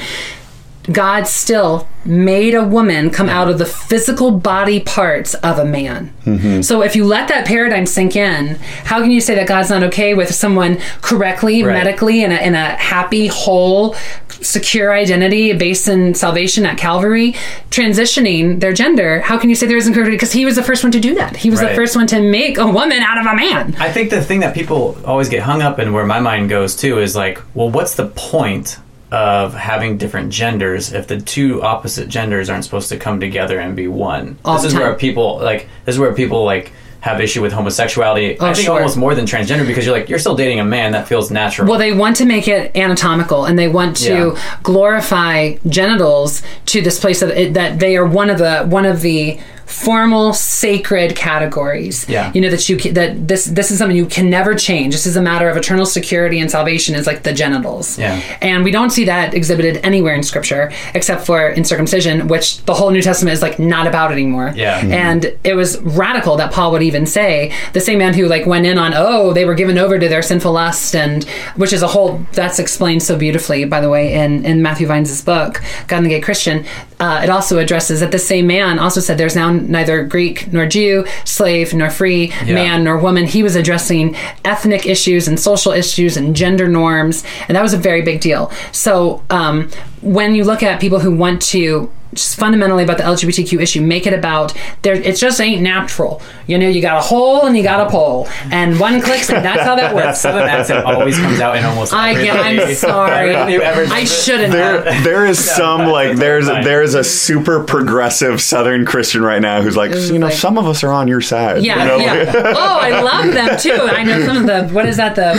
I: god still made a woman come out of the physical body parts of a man. Mm-hmm. So if you let that paradigm sink in how can you say that god's not okay with someone correctly
E: Right.
I: medically in a, in a happy whole secure identity based in salvation at calvary transitioning their gender? How can you say there isn't because he was the first one to do that. He was the first one to make a woman out of a man.
E: I think the thing that people always get hung up in, where my mind goes too, is like, well, what's the point of having different genders if the two opposite genders aren't supposed to come together and be one?
I: All
E: this is
I: time.
E: where people like. This is where people like have issue with homosexuality.
I: Oh,
E: I think
I: sure.
E: almost more than transgender because you're like you're still dating a man that feels natural.
I: Well, they want to make it anatomical, and they want to
E: Yeah.
I: glorify genitals to this place of it, that they are one of the one of the formal sacred categories.
E: Yeah.
I: you know that you ca- that this this is something you can never change. This is a matter of eternal security and salvation. Is like the genitals.
E: Yeah.
I: and we don't see that exhibited anywhere in Scripture except for in circumcision, which the whole New Testament is like not about anymore.
E: Yeah. Mhm.
I: and it was radical that Paul would even say the same man who like went in on oh they were given over to their sinful lust and which is a whole that's explained so beautifully by the way in in Matthew Vines' book God and the Gay Christian. Uh, it also addresses that the same man also said there's now neither Greek nor Jew, slave nor free,
E: Yeah.
I: man nor woman. He was addressing ethnic issues and social issues and gender norms, and that was a very big deal. So um, when you look at people who want to just fundamentally about the LGBTQ issue, make it about there. It just ain't natural. You know, you got a hole and you got a pole, and one clicks, and that's how that works.
E: Southern accent always comes out in almost.
I: I get. I'm sorry.
E: Everything you've ever
I: I shouldn't.
A: There,
I: have.
A: there is some like there's
E: fine.
A: there's a super progressive Southern Christian right now who's like, you know,
I: like-
A: some of us are on your side.
I: Yeah,
A: you know?
I: yeah. Oh, I love them too. I know some of the. What is that? The,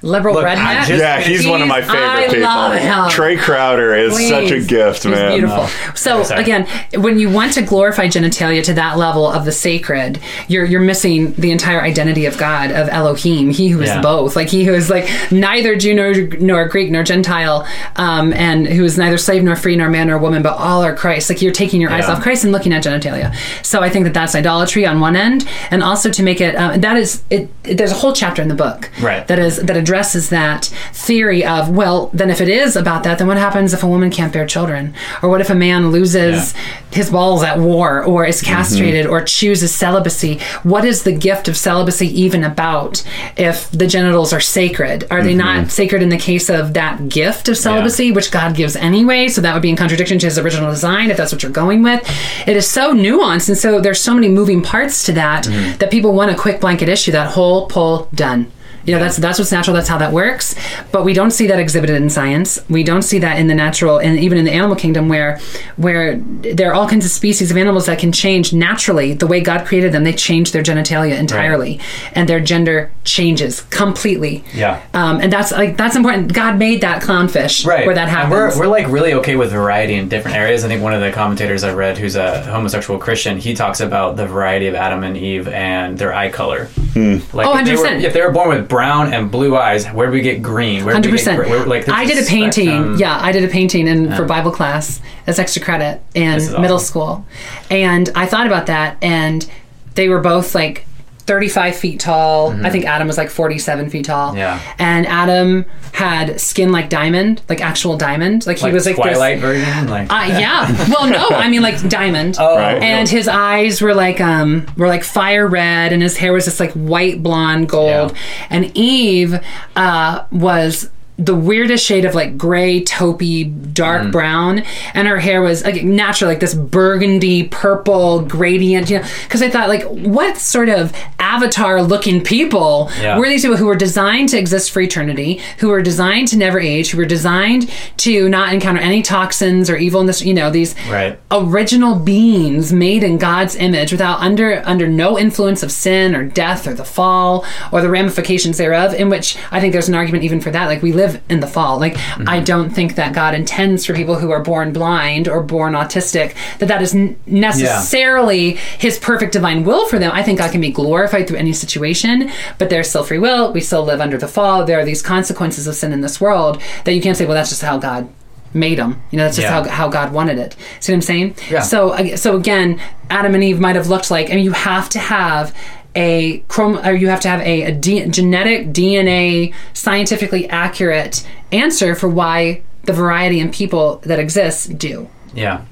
I: the liberal
E: Look, I
I: redneck.
E: just-
A: Yeah, he's one of my favorite
I: I
A: people.
I: love him.
A: Trae Crowder is such a gift,
I: He's
A: man.
I: beautiful. So
E: Sorry.
I: again, when you want to glorify genitalia to that level of the sacred, you're you're missing the entire identity of God, of Elohim, He who is
E: Yeah.
I: both, like He who is like neither Jew nor, nor Greek nor Gentile, um, and who is neither slave nor free nor man nor woman, but all are Christ. Like you're taking your eyes off Christ and looking at genitalia. So I think that that's idolatry on one end, and also to make it uh, that is it, it. There's a whole chapter in the book
E: Right.
I: that is that addresses that theory of well then if it is about that then what happens if a woman can't bear children or what if a man loses his balls at war or is castrated or chooses celibacy what is the gift of celibacy even about if the genitals are sacred? Are they not mm-hmm. sacred in the case of that gift of celibacy which god gives anyway? So that would be in contradiction to his original design if that's what you're going with. It is so nuanced and so there's so many moving parts to that mm-hmm. that people want a quick blanket issue that whole pull done You know, that's that's what's natural. That's how that works. But we don't see that exhibited in science. We don't see that in the natural, and even in the animal kingdom, where where there are all kinds of species of animals that can change naturally the way God created them. They change their genitalia entirely, and their gender changes completely.
E: Yeah.
I: Um, and that's like that's important. God made that clownfish
E: right
I: where that
E: And
I: happens.
E: we're, we're like really okay with variety in different areas i think one of the commentators i read who's a homosexual christian he talks about the variety of adam and eve and their eye color like
I: Oh,
E: if, they were,
I: 100%.
E: if they were born with brown and blue eyes where do we get green where do
I: Hundred
E: we get
I: percent.
E: where- like
I: I did a
E: spectrum.
I: painting. Yeah, I did a painting in for Bible class as extra credit in middle
E: awesome.
I: school, and I thought about that, and they were both like. 35 feet tall. I think Adam was like 47 feet tall.
E: Mm-hmm. Yeah.
I: And Adam had skin like diamond, like actual diamond. Like he
E: like
I: was like
E: twilight
I: this.
E: version like
I: Uh, yeah. Well, no, I mean like diamond.
E: Oh,
A: Right.
I: And his eyes were like um were like fire red, and his hair was just like white blonde gold.
E: Yeah.
I: And Eve uh, was the weirdest shade of like gray, taupey, dark
E: Mm.
I: brown, and her hair was like natural, like this burgundy purple gradient. You know, because I thought like, what sort of avatar-looking people
E: Yeah.
I: were these people who were designed to exist for eternity, who were designed to never age, who were designed to not encounter any toxins or evilness? You know, these
E: Right.
I: original beings made in God's image without under under no influence of sin or death or the fall or the ramifications thereof in which I think there's an argument even for that like we live in the fall like I mm-hmm. don't think that God intends for people who are born blind or born autistic that that is necessarily his perfect divine will for them I think God can be glorified through any situation but there's still free will we still live under the fall there are these consequences of sin in this world that you can't say well that's just how God made them. You know, that's just
E: Yeah.
I: how, how God wanted it. See what I'm saying?
E: Yeah.
I: So, so again, Adam and Eve might have looked like. I mean, you have to have a chrom, or you have to have a, a D, genetic DNA, scientifically accurate answer for why the variety in people that exists do,
E: yeah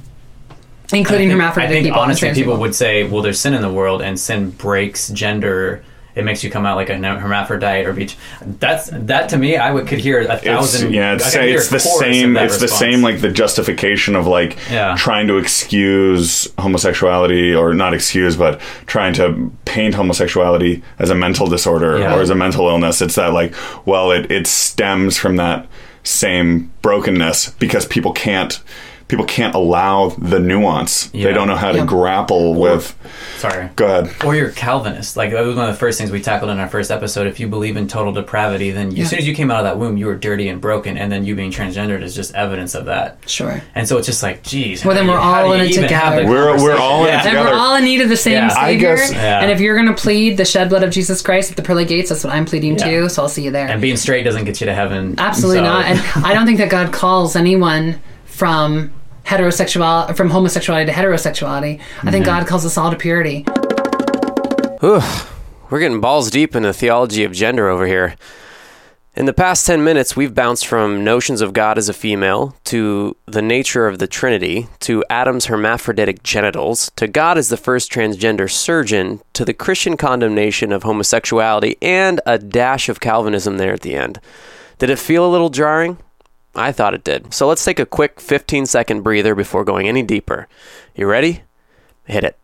I: including
E: I think, I think
I: people.
E: honestly
I: trans
E: people would say well there's sin in the world and sin breaks gender it makes you come out like a hermaphrodite or be that's that to me i would could hear a
A: It's,
E: thousand
A: yeah, it's, it's the same. It's the same like the justification of like
E: Yeah.
A: trying to excuse homosexuality or not excuse, but trying to paint homosexuality as a mental disorder
E: Yeah.
A: or as a mental illness. It's that like, well, it it stems from that same brokenness because people can't people can't allow the nuance.
E: Yeah.
A: They don't know how to
I: Yeah.
A: grapple with.
E: sorry
A: Go ahead.
E: or you're Calvinist. Like that was one of the first things we tackled in our first episode. If you believe in total depravity, then
I: Yeah.
E: as soon as you came out of that womb, you were dirty and broken, and then you being transgendered is just evidence of that.
I: Sure.
E: And so it's just like, geez.
I: Well, then we're
E: you-
I: all in
E: you
I: it together.
A: We're- we're all in it
E: conversation?
I: And
A: together.
I: we're all in need of the same
E: Yeah.
A: I
I: savior.
A: guess-
E: Yeah.
I: And if you're going to plead the shed blood of Jesus Christ at the pearly gates, that's what I'm pleading
E: Yeah.
I: too. So I'll see you there.
E: And being straight doesn't get you to heaven.
I: Absolutely
E: So-
I: not. And I don't think that God calls anyone from heterosexual from homosexuality to heterosexuality. I think God calls us all to purity.
B: We're getting balls deep in the theology of gender over here. In the past 10 minutes, we've bounced from notions of God as a female, to the nature of the Trinity, to Adam's hermaphroditic genitals, to God as the first transgender surgeon, to the Christian condemnation of homosexuality, and a dash of Calvinism there at the end. Did it feel a little jarring? I thought it did. So let's take a quick 15 second breather before going any deeper. You ready? Hit it.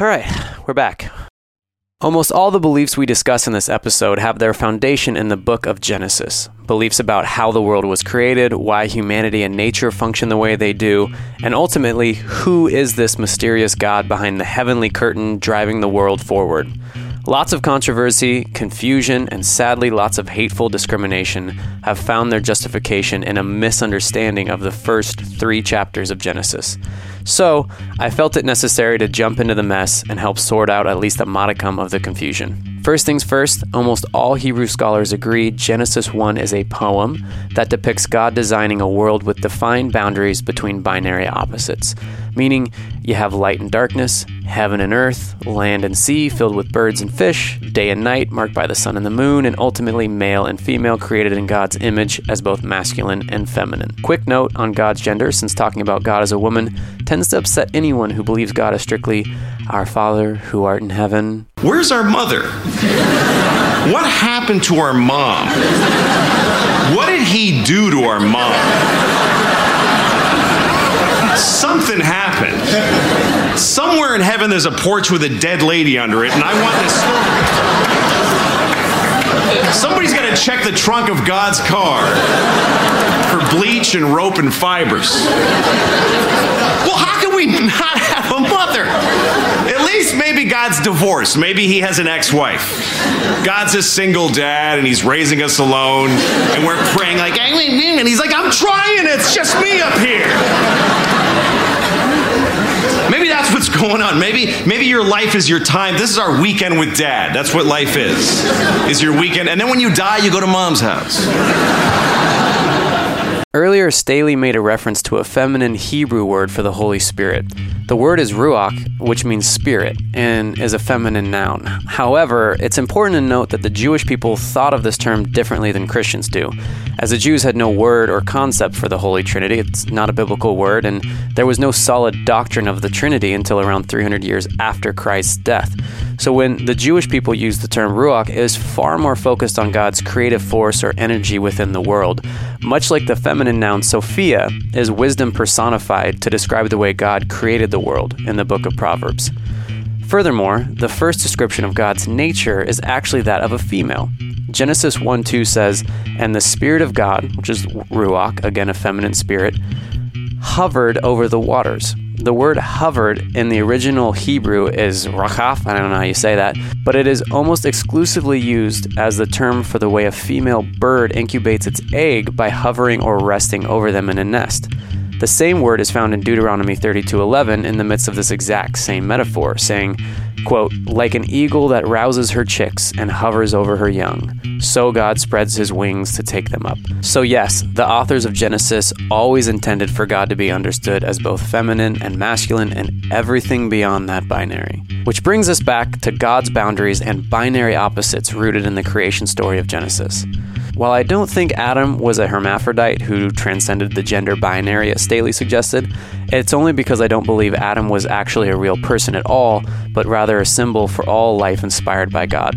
B: All right, we're back. Almost all the beliefs we discuss in this episode have their foundation in the book of Genesis. Beliefs about how the world was created, why humanity and nature function the way they do, and ultimately, who is this mysterious God behind the heavenly curtain driving the world forward. Lots of controversy, confusion, and sadly lots of hateful discrimination have found their justification in a misunderstanding of the first three chapters of Genesis. So, I felt it necessary to jump into the mess and help sort out at least a modicum of the confusion. First things first, almost all Hebrew scholars agree Genesis 1 is a poem that depicts God designing a world with defined boundaries between binary opposites, meaning you have light and darkness, heaven and earth, land and sea filled with birds and fish, day and night marked by the sun and the moon, and ultimately male and female created in God's image as both masculine and feminine. Quick note on God's gender, since talking about God as a woman tends to upset anyone who believes God is strictly Our Father who art in heaven.
H: Where's our mother? What happened to our mom? What did he do to our mom? Something happened. Somewhere in heaven there's a porch with a dead lady under it, and I want this story. Somebody's got to check the trunk of God's car for bleach and rope and fibers. Well, how can we not have a mother? At least maybe God's divorced. Maybe he has an ex wife. God's a single dad and he's raising us alone, and we're praying, like, and he's like, I'm trying, it's just me up here. Going on. Maybe maybe your life is your time. This is our weekend with dad. That's what life is. Is your weekend. And then when you die, you go to mom's house.
B: Earlier, Staley made a reference to a feminine Hebrew word for the Holy Spirit. The word is ruach, which means spirit, and is a feminine noun. However, it's important to note that the Jewish people thought of this term differently than Christians do. As the Jews had no word or concept for the Holy Trinity, it's not a biblical word, and there was no solid doctrine of the Trinity until around 300 years after Christ's death. So when the Jewish people use the term ruach, it is far more focused on God's creative force or energy within the world. Much like the feminine noun Sophia is wisdom personified to describe the way God created the world in the book of Proverbs. Furthermore, the first description of God's nature is actually that of a female. Genesis 1 2 says, And the Spirit of God, which is Ruach, again a feminine spirit, hovered over the waters. The word hovered in the original Hebrew is rachaf, I don't know how you say that, but it is almost exclusively used as the term for the way a female bird incubates its egg by hovering or resting over them in a nest. The same word is found in Deuteronomy 32:11 in the midst of this exact same metaphor, saying, quote, "Like an eagle that rouses her chicks and hovers over her young, so God spreads his wings to take them up." So yes, the authors of Genesis always intended for God to be understood as both feminine and masculine and everything beyond that binary. Which brings us back to God's boundaries and binary opposites rooted in the creation story of Genesis. While I don't think Adam was a hermaphrodite who transcended the gender binary, as Staley suggested, it's only because I don't believe Adam was actually a real person at all, but rather a symbol for all life inspired by God.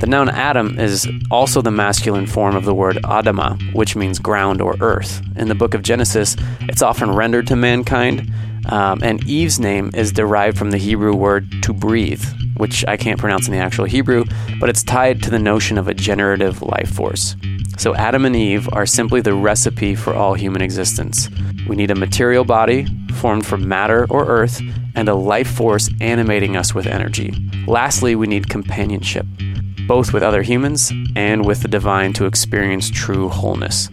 B: The noun Adam is also the masculine form of the word Adama, which means ground or earth. In the book of Genesis, it's often rendered to mankind, um, and Eve's name is derived from the Hebrew word to breathe, which I can't pronounce in the actual Hebrew, but it's tied to the notion of a generative life force. So Adam and Eve are simply the recipe for all human existence. We need a material body formed from matter or earth and a life force animating us with energy. Lastly, we need companionship, both with other humans and with the divine to experience true wholeness.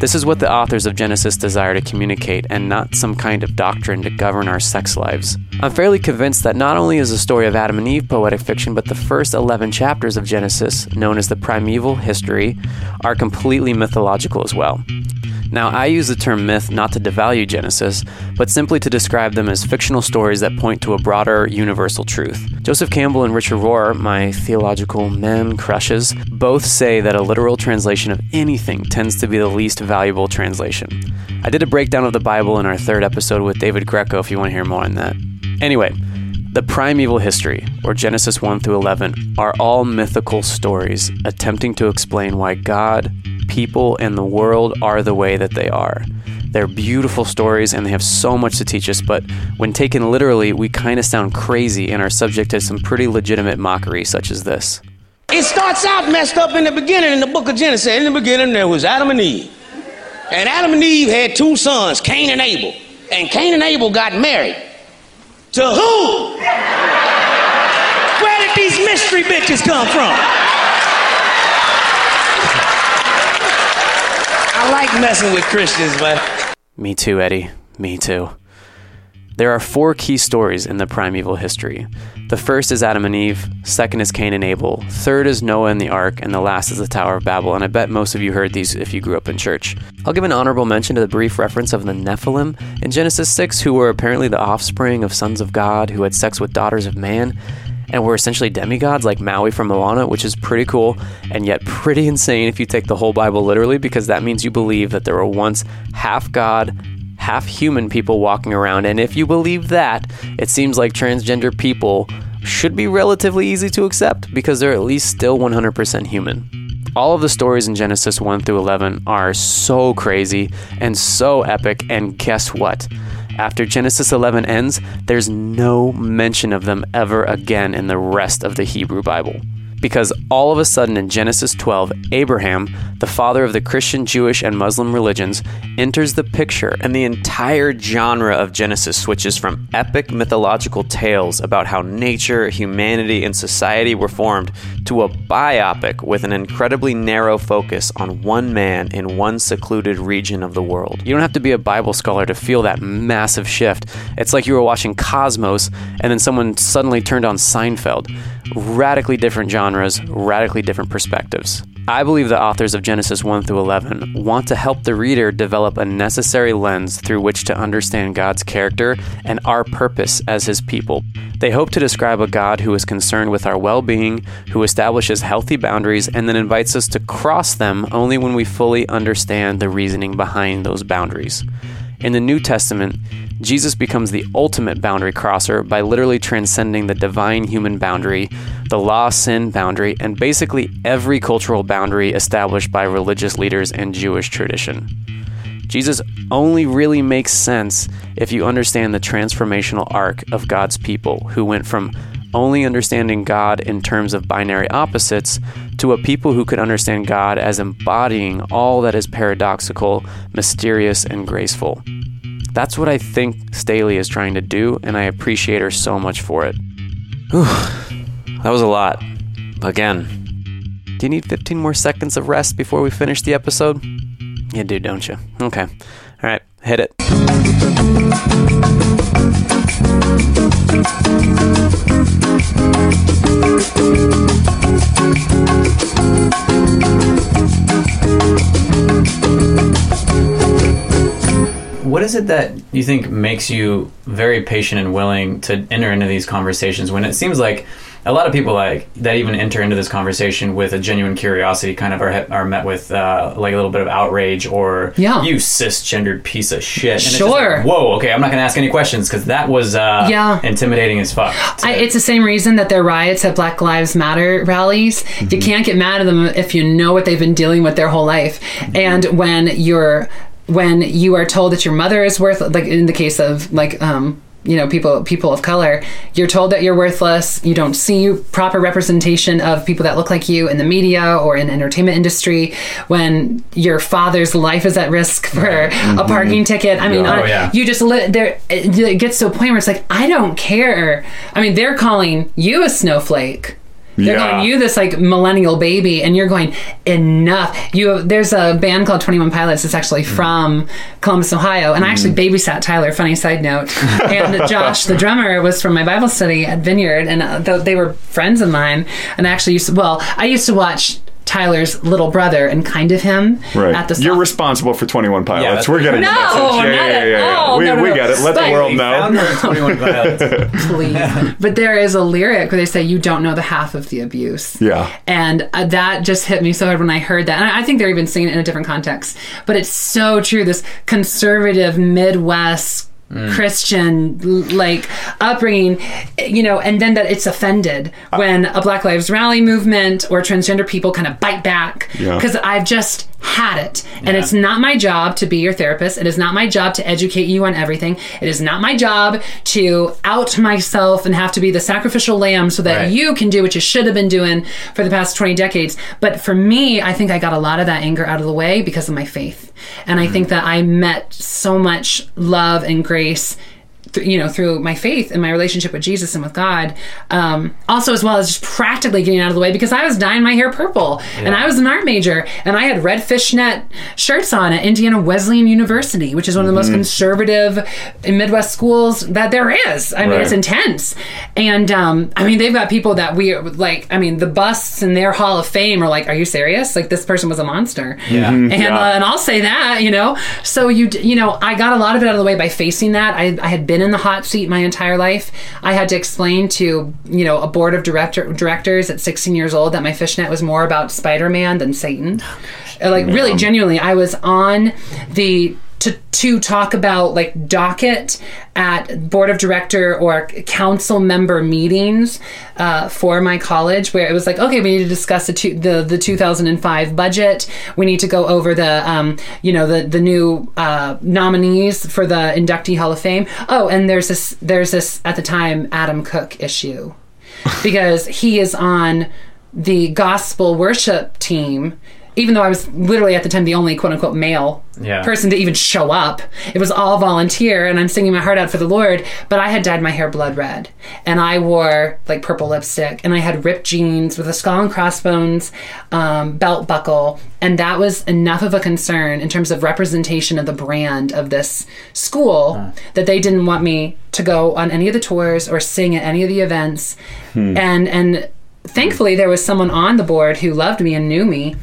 B: This is what the authors of Genesis desire to communicate, and not some kind of doctrine to govern our sex lives. I'm fairly convinced that not only is the story of Adam and Eve poetic fiction, but the first 11 chapters of Genesis, known as the primeval history, are completely mythological as well. Now, I use the term myth not to devalue Genesis, but simply to describe them as fictional stories that point to a broader universal truth. Joseph Campbell and Richard Rohr, my theological men crushes, both say that a literal translation of anything tends to be the least valuable translation. I did a breakdown of the Bible in our third episode with David Greco if you want to hear more on that. Anyway, the primeval history, or Genesis 1 through 11, are all mythical stories attempting to explain why God, people, and the world are the way that they are. They're beautiful stories and they have so much to teach us, but when taken literally, we kind of sound crazy and are subject to some pretty legitimate mockery, such as this.
J: It starts out messed up in the beginning in the book of Genesis. In the beginning, there was Adam and Eve. And Adam and Eve had two sons, Cain and Abel. And Cain and Abel got married. To who? Where did these mystery bitches come from? I like messing with Christians, but
B: Me too, Eddie. Me too. There are four key stories in the primeval history. The first is Adam and Eve, second is Cain and Abel, third is Noah and the ark, and the last is the Tower of Babel. And I bet most of you heard these if you grew up in church. I'll give an honorable mention to the brief reference of the Nephilim in Genesis 6, who were apparently the offspring of sons of God who had sex with daughters of man and we're essentially demigods like Maui from Moana, which is pretty cool and yet pretty insane if you take the whole Bible literally, because that means you believe that there were once half God, half human people walking around, and if you believe that, it seems like transgender people should be relatively easy to accept because they're at least still 100% human. All of the stories in Genesis 1 through 11 are so crazy and so epic, and guess what? After Genesis 11 ends, there's no mention of them ever again in the rest of the Hebrew Bible. Because all of a sudden in Genesis 12, Abraham, the father of the Christian, Jewish, and Muslim religions, enters the picture, and the entire genre of Genesis switches from epic mythological tales about how nature, humanity, and society were formed to a biopic with an incredibly narrow focus on one man in one secluded region of the world. You don't have to be a Bible scholar to feel that massive shift. It's like you were watching Cosmos and then someone suddenly turned on Seinfeld. Radically different genres, radically different perspectives. I believe the authors of Genesis 1 through 11 want to help the reader develop a necessary lens through which to understand God's character and our purpose as His people. They hope to describe a God who is concerned with our well being, who establishes healthy boundaries, and then invites us to cross them only when we fully understand the reasoning behind those boundaries. In the New Testament, Jesus becomes the ultimate boundary crosser by literally transcending the divine human boundary, the law sin boundary, and basically every cultural boundary established by religious leaders and Jewish tradition. Jesus only really makes sense if you understand the transformational arc of God's people who went from only understanding God in terms of binary opposites to a people who could understand God as embodying all that is paradoxical, mysterious, and graceful. That's what I think Staley is trying to do, and I appreciate her so much for it. Whew, that was a lot. Again, do you need 15 more seconds of rest before we finish the episode? You do, don't you? Okay. All right, hit it.
E: What is it that you think makes you very patient and willing to enter into these conversations when it seems like a lot of people like that even enter into this conversation with a genuine curiosity kind of are, are met with uh, like a little bit of outrage or
I: Yeah.
E: you cisgendered piece of shit. And
I: Sure.
E: like, Whoa. Okay. I'm not going to ask any questions because that was uh,
I: Yeah.
E: intimidating as fuck.
I: I, it's the same reason that there are riots at Black Lives Matter rallies. You can't get mad at them if you know what they've been dealing with their whole life. And when you're when you are told that your mother is worth like in the case of like um you know people people of color you're told that you're worthless. You don't see proper representation of people that look like you in the media or in the entertainment industry when your father's life is at risk for a mm-hmm. parking ticket. I mean on-
E: Oh, yeah.
I: you just li- there it it gets to a point where it's like i don't care. I mean they're calling you a snowflake they're
A: Yeah.
I: calling you this like millennial baby and you're going enough. You there's a band called 21 pilots. It's actually from columbus ohio and i actually babysat tyler funny side note. And josh the drummer was from my bible study at vineyard and uh, they were friends of mine and I actually used to, well i used to watch tyler's little brother and kind of him
A: Right.
I: at the
A: You're responsible for 21 Pilots.
E: that's-
A: We're getting
I: No,
A: the message.
I: not
A: Yeah, yeah, yeah, yeah.
I: all.
A: We,
I: No, no,
A: we
I: no.
A: get it. Let the world know.
E: 21 Pilots.
I: please. But there is a lyric where they say, "You don't know the half of the abuse."
A: Yeah.
I: and uh, that just hit me so hard when I heard that. And I, I think they're even saying it in a different context, but it's so true. This conservative Midwest. Mm. Christian like upbringing, you know, and then that it's offended when a Black Lives Rally movement or transgender people kind of bite back
A: Yeah.
I: because I've just had it, and it's not my job to be your therapist. It is not my job to educate you on everything. It is not my job to out myself and have to be the sacrificial lamb so that
E: Right.
I: you can do what you should have been doing for the past 20 decades. But for me, I think I got a lot of that anger out of the way because of my faith. And I mm. think that I met so much love and grace race th- you know through my faith and my relationship with jesus and with god um, also as well as just practically getting out of the way because i was dyeing my hair purple and i was an art major and i had red fishnet shirts on at indiana wesleyan university which is one of the most conservative midwest schools that there is i mean
A: Right.
I: it's intense and um, i mean they've got people that we like i mean the busts in their hall of fame are like are you serious like this person was a monster
E: Yeah.
I: and
A: Yeah.
I: uh, and I'll say that you know. So you you know I got a lot of it out of the way by facing that. I, I had been in the hot seat my entire life. I had to explain to you know a board of director directors at 16 years old that my fishnet was more about Spider Man than Satan. Uh, like really genuinely, I was on the to to talk about like docket at board of director or council member meetings uh, for my college, where it was like, okay, we need to discuss the two, the the 2005 budget. We need to go over the um, you know the the new uh, nominees for the inductee Hall of Fame. Oh, and there's this there's this at the time Adam Cook issue because he is on the gospel worship team. Even though I was literally at the time the only quote unquote male
E: Yeah.
I: person to even show up, it was all volunteer, and I'm singing my heart out for the Lord. But I had dyed my hair blood red, and I wore like purple lipstick, and I had ripped jeans with a skull and crossbones um, belt buckle, and that was enough of a concern in terms of representation of the brand of this school that they didn't want me to go on any of the tours or sing at any of the events, and and thankfully there was someone on the board who loved me and knew me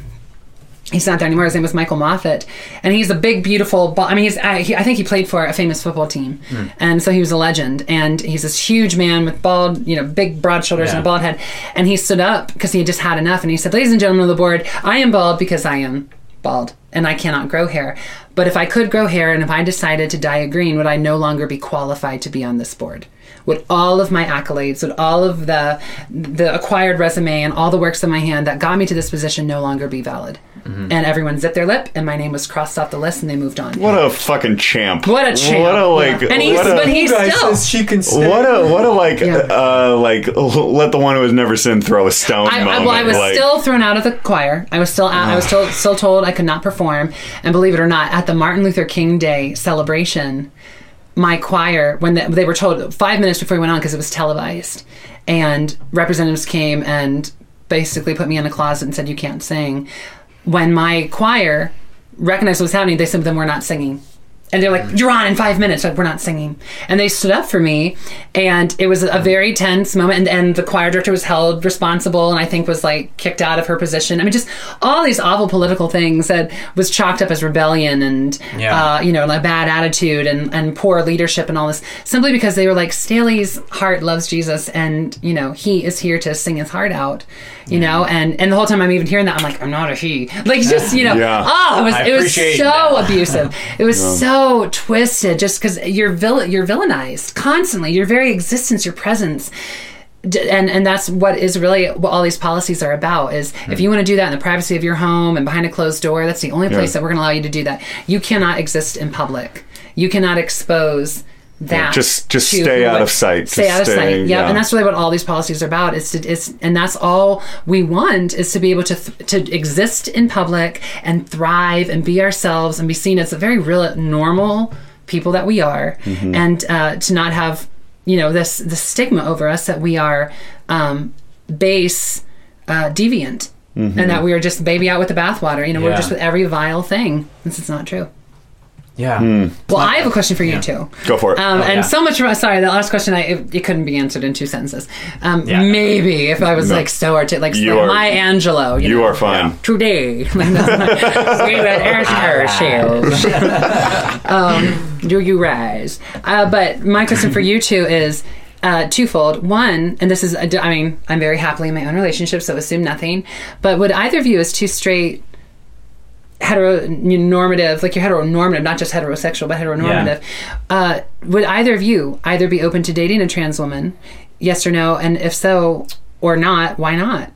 I: he's not there anymore. His name was Michael Moffat, and he's a big, beautiful. Ball. I mean, he's. I, he, I think he played for a famous football team,
E: Hmm.
I: and so he was a legend. And he's this huge man with bald, you know, big, broad shoulders and a bald head. And he stood up because he had just had enough, and he said, "Ladies and gentlemen of the board, I am bald because I am bald, and I cannot grow hair. But if I could grow hair, and if I decided to dye it green, would I no longer be qualified to be on this board?" Would all of my accolades, would all of the the acquired resume and all the works of my hand that got me to this position no longer be valid?
A: Mm-hmm.
I: and everyone zipped their lip, and my name was crossed off the list, and they moved on.
A: What a fucking champ!
I: What a champ!
A: What a like!
I: And he's,
A: what a,
I: but he's still.
E: she can stay.
A: What a what a like uh like let the one who has never sinned throw a stone
I: I, I,
A: moment.
I: well, I was
A: like,
I: still thrown out of the choir. I was still, I was still, still told I could not perform. And believe it or not, at the Martin Luther King Day celebration, my choir, when they, they were told five minutes before we went on because it was televised, and representatives came and basically put me in a closet and said, "You can't sing." When my choir recognized what was happening, they said, "Then we're not singing." And they're like, "You're on in five minutes." Like, we're not singing, and they stood up for me, and it was a very tense moment. And, and the choir director was held responsible, and I think was like kicked out of her position. I mean, just all these awful political things that was chalked up as rebellion and
E: Yeah.
I: uh, you know, a bad attitude and, and poor leadership and all this, simply because they were like, Staley's heart loves Jesus, and you know, he is here to sing his heart out, you know, and and the whole time I'm even hearing that, I'm like, I'm not a he, like just you know,
A: Yeah.
I: oh, it was
E: I
I: it was so
E: that.
I: abusive, it was so twisted, just because you're you're villainized constantly, your very existence, your presence. And and that's what is really what all these policies are about is if hmm. you want to do that in the privacy of your home and behind a closed door that's the only place that we're going to allow you to do that. You cannot exist in public. You cannot expose that
A: just- just stay out of sight.
I: stay out of
A: stay-
I: sight yeah.
A: yeah.
I: and that's really what all these policies are about is to is and that's all we want is to be able to th- to exist in public and thrive and be ourselves and be seen as a very real normal people that we are
A: Mm-hmm.
I: and uh, to not have you know this the stigma over us that we are um, base uh, deviant
A: Mm-hmm.
I: and that we are just baby out with the bathwater you know we're just with every vile thing this is not true
E: Yeah.
A: Hmm.
I: well i have a question for you too
A: Go for it.
I: um, and
E: yeah.
I: so much sorry the last question I, it, it couldn't be answered in two sentences um,
E: Yeah.
I: maybe if i was
A: No.
I: like so articulate like
A: You
I: so
A: are-
I: Maya Angelou you,
A: you
I: know,
A: are fine.
I: today we will ask ourselves um, do you rise uh, but my question for you two is uh, twofold. One, and this is, I mean, I'm very happily in my own relationship, so assume nothing. But would either of you, as two straight heteronormative, like you're heteronormative, not just heterosexual, but heteronormative, uh, would either of you either be open to dating a trans woman? Yes or no? And if so or not, why not?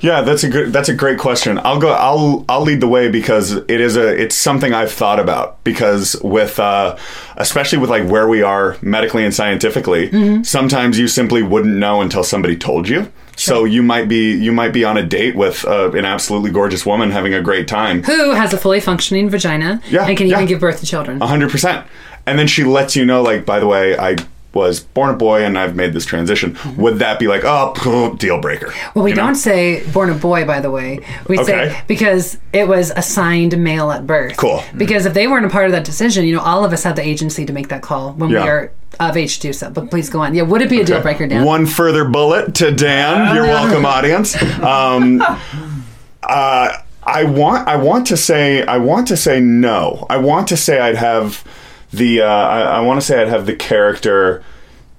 A: Yeah, that's a good. That's a great question. I'll go. I'll I'll lead the way because it is a. It's something I've thought about because with, uh, especially with like where we are medically and scientifically,
I: Mm-hmm.
A: sometimes you simply wouldn't know until somebody told you. So you might be you might be on a date with uh, an absolutely gorgeous woman having a great time,
I: Who has a fully functioning vagina
A: Yeah,
I: and can
A: yeah.
I: even give birth to children?
A: hundred percent, and then she lets you know like, by the way, I was born a boy and I've made this transition. Would that be like, oh, deal breaker?
I: Well, we
A: You
I: don't say born a boy, by the way. We
A: Okay.
I: say because it was assigned male at birth.
A: Cool.
I: Because if they weren't a part of that decision, you know, all of us have the agency to make that call when
A: Yeah.
I: we are of age to do so. But please go on. Yeah, would it be a deal breaker, Dan?
A: One further bullet to Dan. You're welcome, audience. Um, uh, I want. I want to say. I want to say no. I want to say I'd have the. Uh, I, I want to say I'd have the character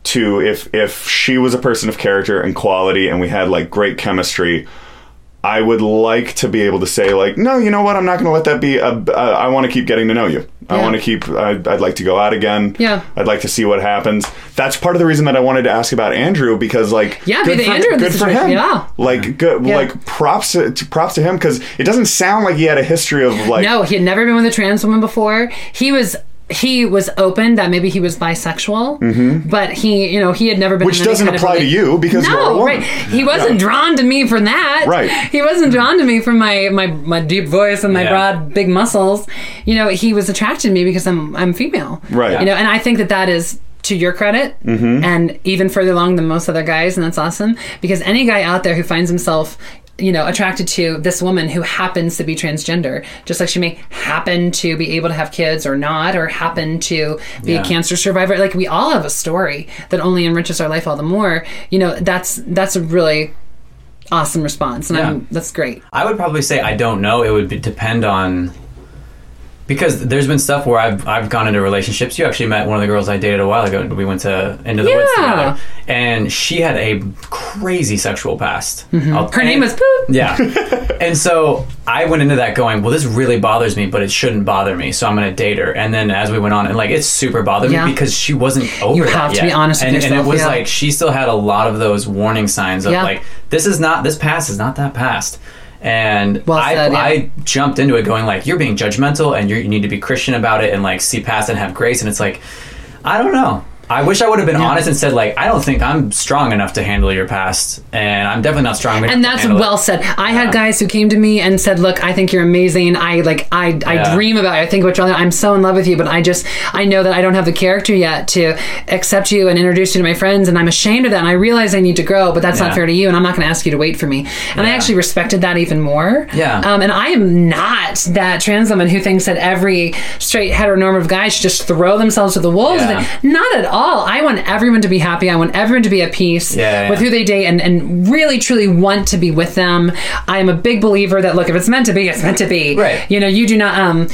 A: to if if she was a person of character and quality, and we had like great chemistry. I would like to be able to say like, no, you know what? I'm not going to let that be. A, uh, I want to keep getting to know you. I want to keep. I'd, I'd like to go out again.
I: Yeah.
A: I'd like to see what happens. That's part of the reason that I wanted to ask about Andrew because, like,
I: Yeah, be
A: good
I: the
A: for,
I: Andrew
A: good for him.
I: Yeah.
A: Like, good.
I: Yeah.
A: Like, props to, to props to him because it doesn't sound like he had a history of like.
I: no, he had never been with a trans woman before. He was he was open that maybe he was bisexual,
A: Mhm.
I: but he you know he had never been.
A: Which doesn't
I: kind of
A: apply to you because
I: no,
A: you're a woman.
I: right? He wasn't
A: Yeah.
I: drawn to me from that.
A: Right.
I: He wasn't drawn to me from my my my deep voice and my
A: Yeah.
I: broad big muscles. You know, he was attracted to me because I'm I'm female.
A: Right.
I: You know, and I think that that is. To your credit,
A: Mhm.
I: and even further along than most other guys, and that's awesome. Because any guy out there who finds himself, you know, attracted to this woman who happens to be transgender, just like she may happen to be able to have kids or not, or happen to be
E: Yeah.
I: a cancer survivor, like we all have a story that only enriches our life all the more. You know, that's that's a really awesome response, and I'm, that's great.
E: I would probably say I don't know. It would be, depend on because there's been stuff where I've I've gone into relationships. You actually met one of the girls I dated a while ago. We went to into the woods together, and she had a crazy sexual past. Mm-hmm. I'll-
I: Her name
E: and-
I: was Poop.
E: Yeah. and so I went into that going, well, this really bothers me, but it shouldn't bother me. So I'm going to date her. And then as we went on, and like, it super bothered
I: Yeah.
E: me because she wasn't over
I: You have to
E: yet.
I: be honest with
E: and, And it was
I: yeah.
E: like, she still had a lot of those warning signs of
I: Yeah.
E: like, this is not, this past is not that past. And
I: Well
E: I,
I: yeah.
E: I jumped into it going like, you're being judgmental and you're, you need to be Christian about it and like see past and have grace. And it's like, I don't know. I wish I would have been honest and said like, I don't think I'm strong enough to handle your past, and I'm definitely not strong enough.
I: and
E: to
I: that's
E: handle it."
I: well said. I had guys who came to me and said, "Look, I think you're amazing. I like, I, I
E: Yeah.
I: dream about you. I think about you. I'm so in love with you, but I just, I know that I don't have the character yet to accept you and introduce you to my friends, and I'm ashamed of that. And I realize I need to grow, but that's
E: Yeah.
I: not fair to you, and I'm not going to ask you to wait for me. And I actually respected that even more.
E: Yeah.
I: Um, and I am not that trans woman who thinks that every straight heteronormative guy should just throw themselves to the wolves.
E: Yeah.
I: Not at all. I want everyone to be happy. I want everyone to be at peace
E: Yeah, yeah.
I: with who they date and, and really truly want to be with them. I am a big believer that look, if it's meant to be, it's meant to be.
E: Right.
I: You know, you do not um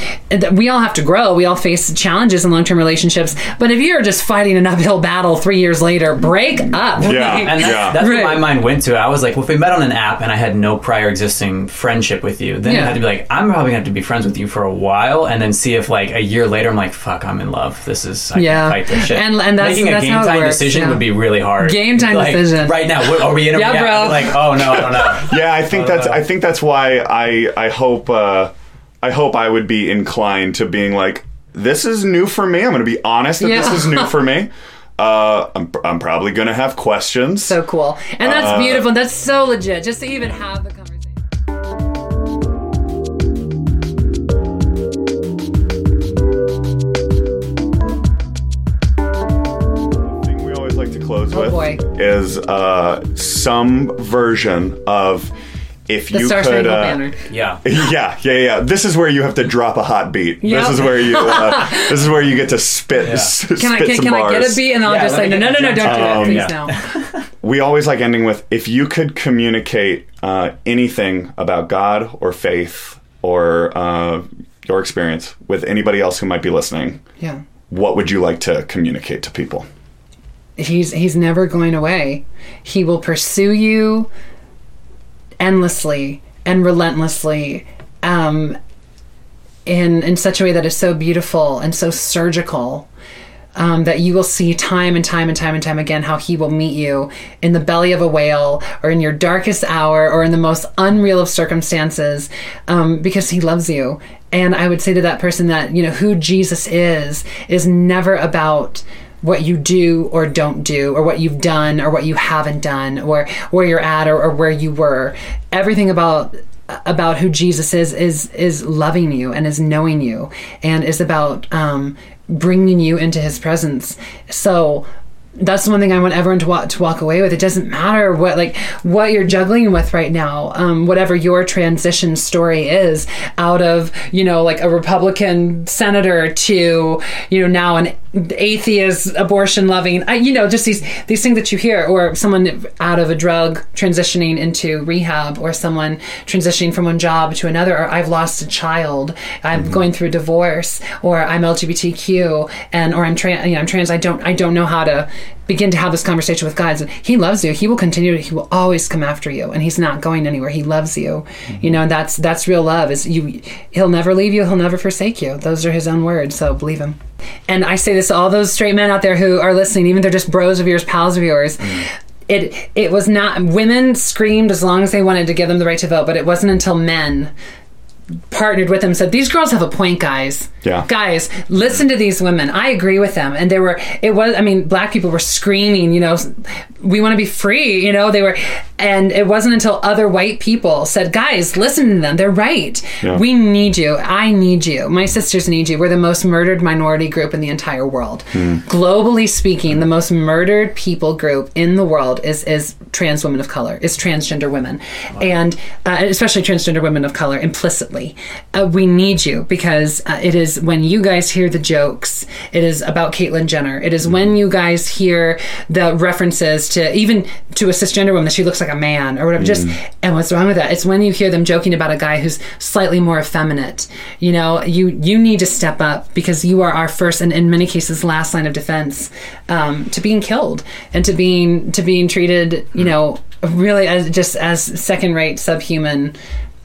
I: we all have to grow. We all face challenges in long term relationships. But if you're just fighting an uphill battle three years later, break up.
E: Yeah, and that's, that's
I: Right.
E: where my mind went to. I was like, well, if we met on an app and I had no prior existing friendship with you, then
I: Yeah.
E: it had to be like, I'm probably gonna have to be friends with you for a while, and then see if like a year later I'm like, fuck, I'm in love. This is I
I: Yeah.
E: can't fight this shit.
I: And- and that's-
E: making a
I: that's
E: game
I: how
E: time
I: works,
E: decision
I: yeah.
E: would be really hard.
I: Game time
E: Like,
I: decision.
E: right now. What, are we in a
I: Yeah,
E: yeah,
I: bro.
E: Like, oh no, I don't know.
A: Yeah, I think that's I think that's why I I hope uh, I hope I would be inclined to being like this is new for me. I'm going to be honest that this is new for me. Uh, I'm, I'm probably going to have questions.
I: So cool. And that's
A: Uh,
I: beautiful. That's so legit. Just to even have the
A: is uh, some version of if
I: The
A: you
I: Star
A: could. Uh,
I: Banner.
E: Yeah.
A: yeah, yeah, yeah. This is where you have to drop a hot beat.
I: Yep.
A: This is where you. Uh, this is where you get to spit.
E: Yeah.
A: s-
I: Can I
A: spit
I: can,
A: some
I: can I get a beat and I'll
E: Yeah,
I: just
E: let
I: say no no no no don't do that
A: Um,
I: please
E: yeah.
I: no.
A: we always like ending with if you could communicate uh, anything about God or faith or uh, your experience with anybody else who might be listening,
I: Yeah.
A: what would you like to communicate to people?
I: He's he's never going away. He will pursue you endlessly and relentlessly um, in in such a way that is so beautiful and so surgical um, that you will see time and time and time and time again how he will meet you in the belly of a whale or in your darkest hour or in the most unreal of circumstances um, because he loves you. And I would say to that person that, you know, who Jesus is, is never about what you do or don't do or what you've done or what you haven't done or where you're at or, or where you were. Everything about about who jesus is is is loving you and is knowing you and is about um bringing you into his presence. So that's the one thing I want everyone to walk to walk away with. It doesn't matter what like what you're juggling with right now, um, whatever your transition story is, out of you know like a Republican senator to you know now an atheist abortion loving, you know just these these things that you hear, or someone out of a drug transitioning into rehab, or someone transitioning from one job to another, or I've lost a child, I'm going through a divorce, or I'm LGBTQ, and or I'm trans, you know, I'm trans. I don't I don't know how to begin to have this conversation with God. He loves you. He will continue. to- He will always come after you, and He's not going anywhere. He loves you. You mm-hmm. know, and that's that's real love. Is you? He'll never leave you. He'll never forsake you. Those are His own words. So believe Him. And I say this to all those straight men out there who are listening, even they're just bros of yours, pals of yours. Mm-hmm. It it was not women screamed as long as they wanted to give them the right to vote, but it wasn't until men partnered with them said these girls have a point guys
A: Yeah.
I: guys listen to these women. I agree with them. And there were it was i mean black people were screaming you know we want to be free you know they were and it wasn't until other white people said guys listen to them they're right.
A: Yeah.
I: we need you. I need you. My sisters need you. We're the most murdered minority group in the entire world. Globally speaking the most murdered people group in the world is is trans women of color is transgender women. And uh, especially transgender women of color implicitly. Uh, we need you because uh, it is when you guys hear the jokes it is about caitlyn jenner. It is when you guys hear the references to even to a cisgender woman that she looks like a man or whatever. Just and what's wrong with that? It's when you hear them joking about a guy who's slightly more effeminate. You know you you need to step up because you are our first and in many cases last line of defense um, to being killed and to being to being treated you know really as just as second rate subhuman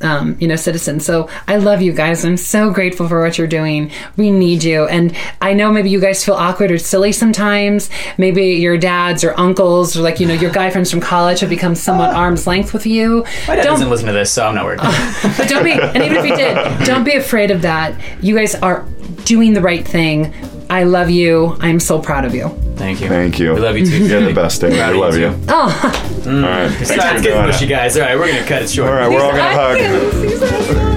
I: um, you know, citizens. So I love you guys. I'm so grateful for what you're doing. We need you. And I know maybe you guys feel awkward or silly sometimes. Maybe your dads or uncles or like, you know, your guy friends from college have become somewhat arm's length with you.
E: My dad
I: Don't-
E: doesn't listen to this, so I'm not worried.
I: but don't be, and even if you did, don't be afraid of that. You guys are doing the right thing. I love you. I'm so proud of you.
E: Thank you.
A: Thank you.
E: We love you too.
A: You're the best, Dave. I love you.
I: Oh.
A: All right.
E: It's not getting mushy, guys. All right, we're gonna cut it short.
A: All right, we're all gonna hug.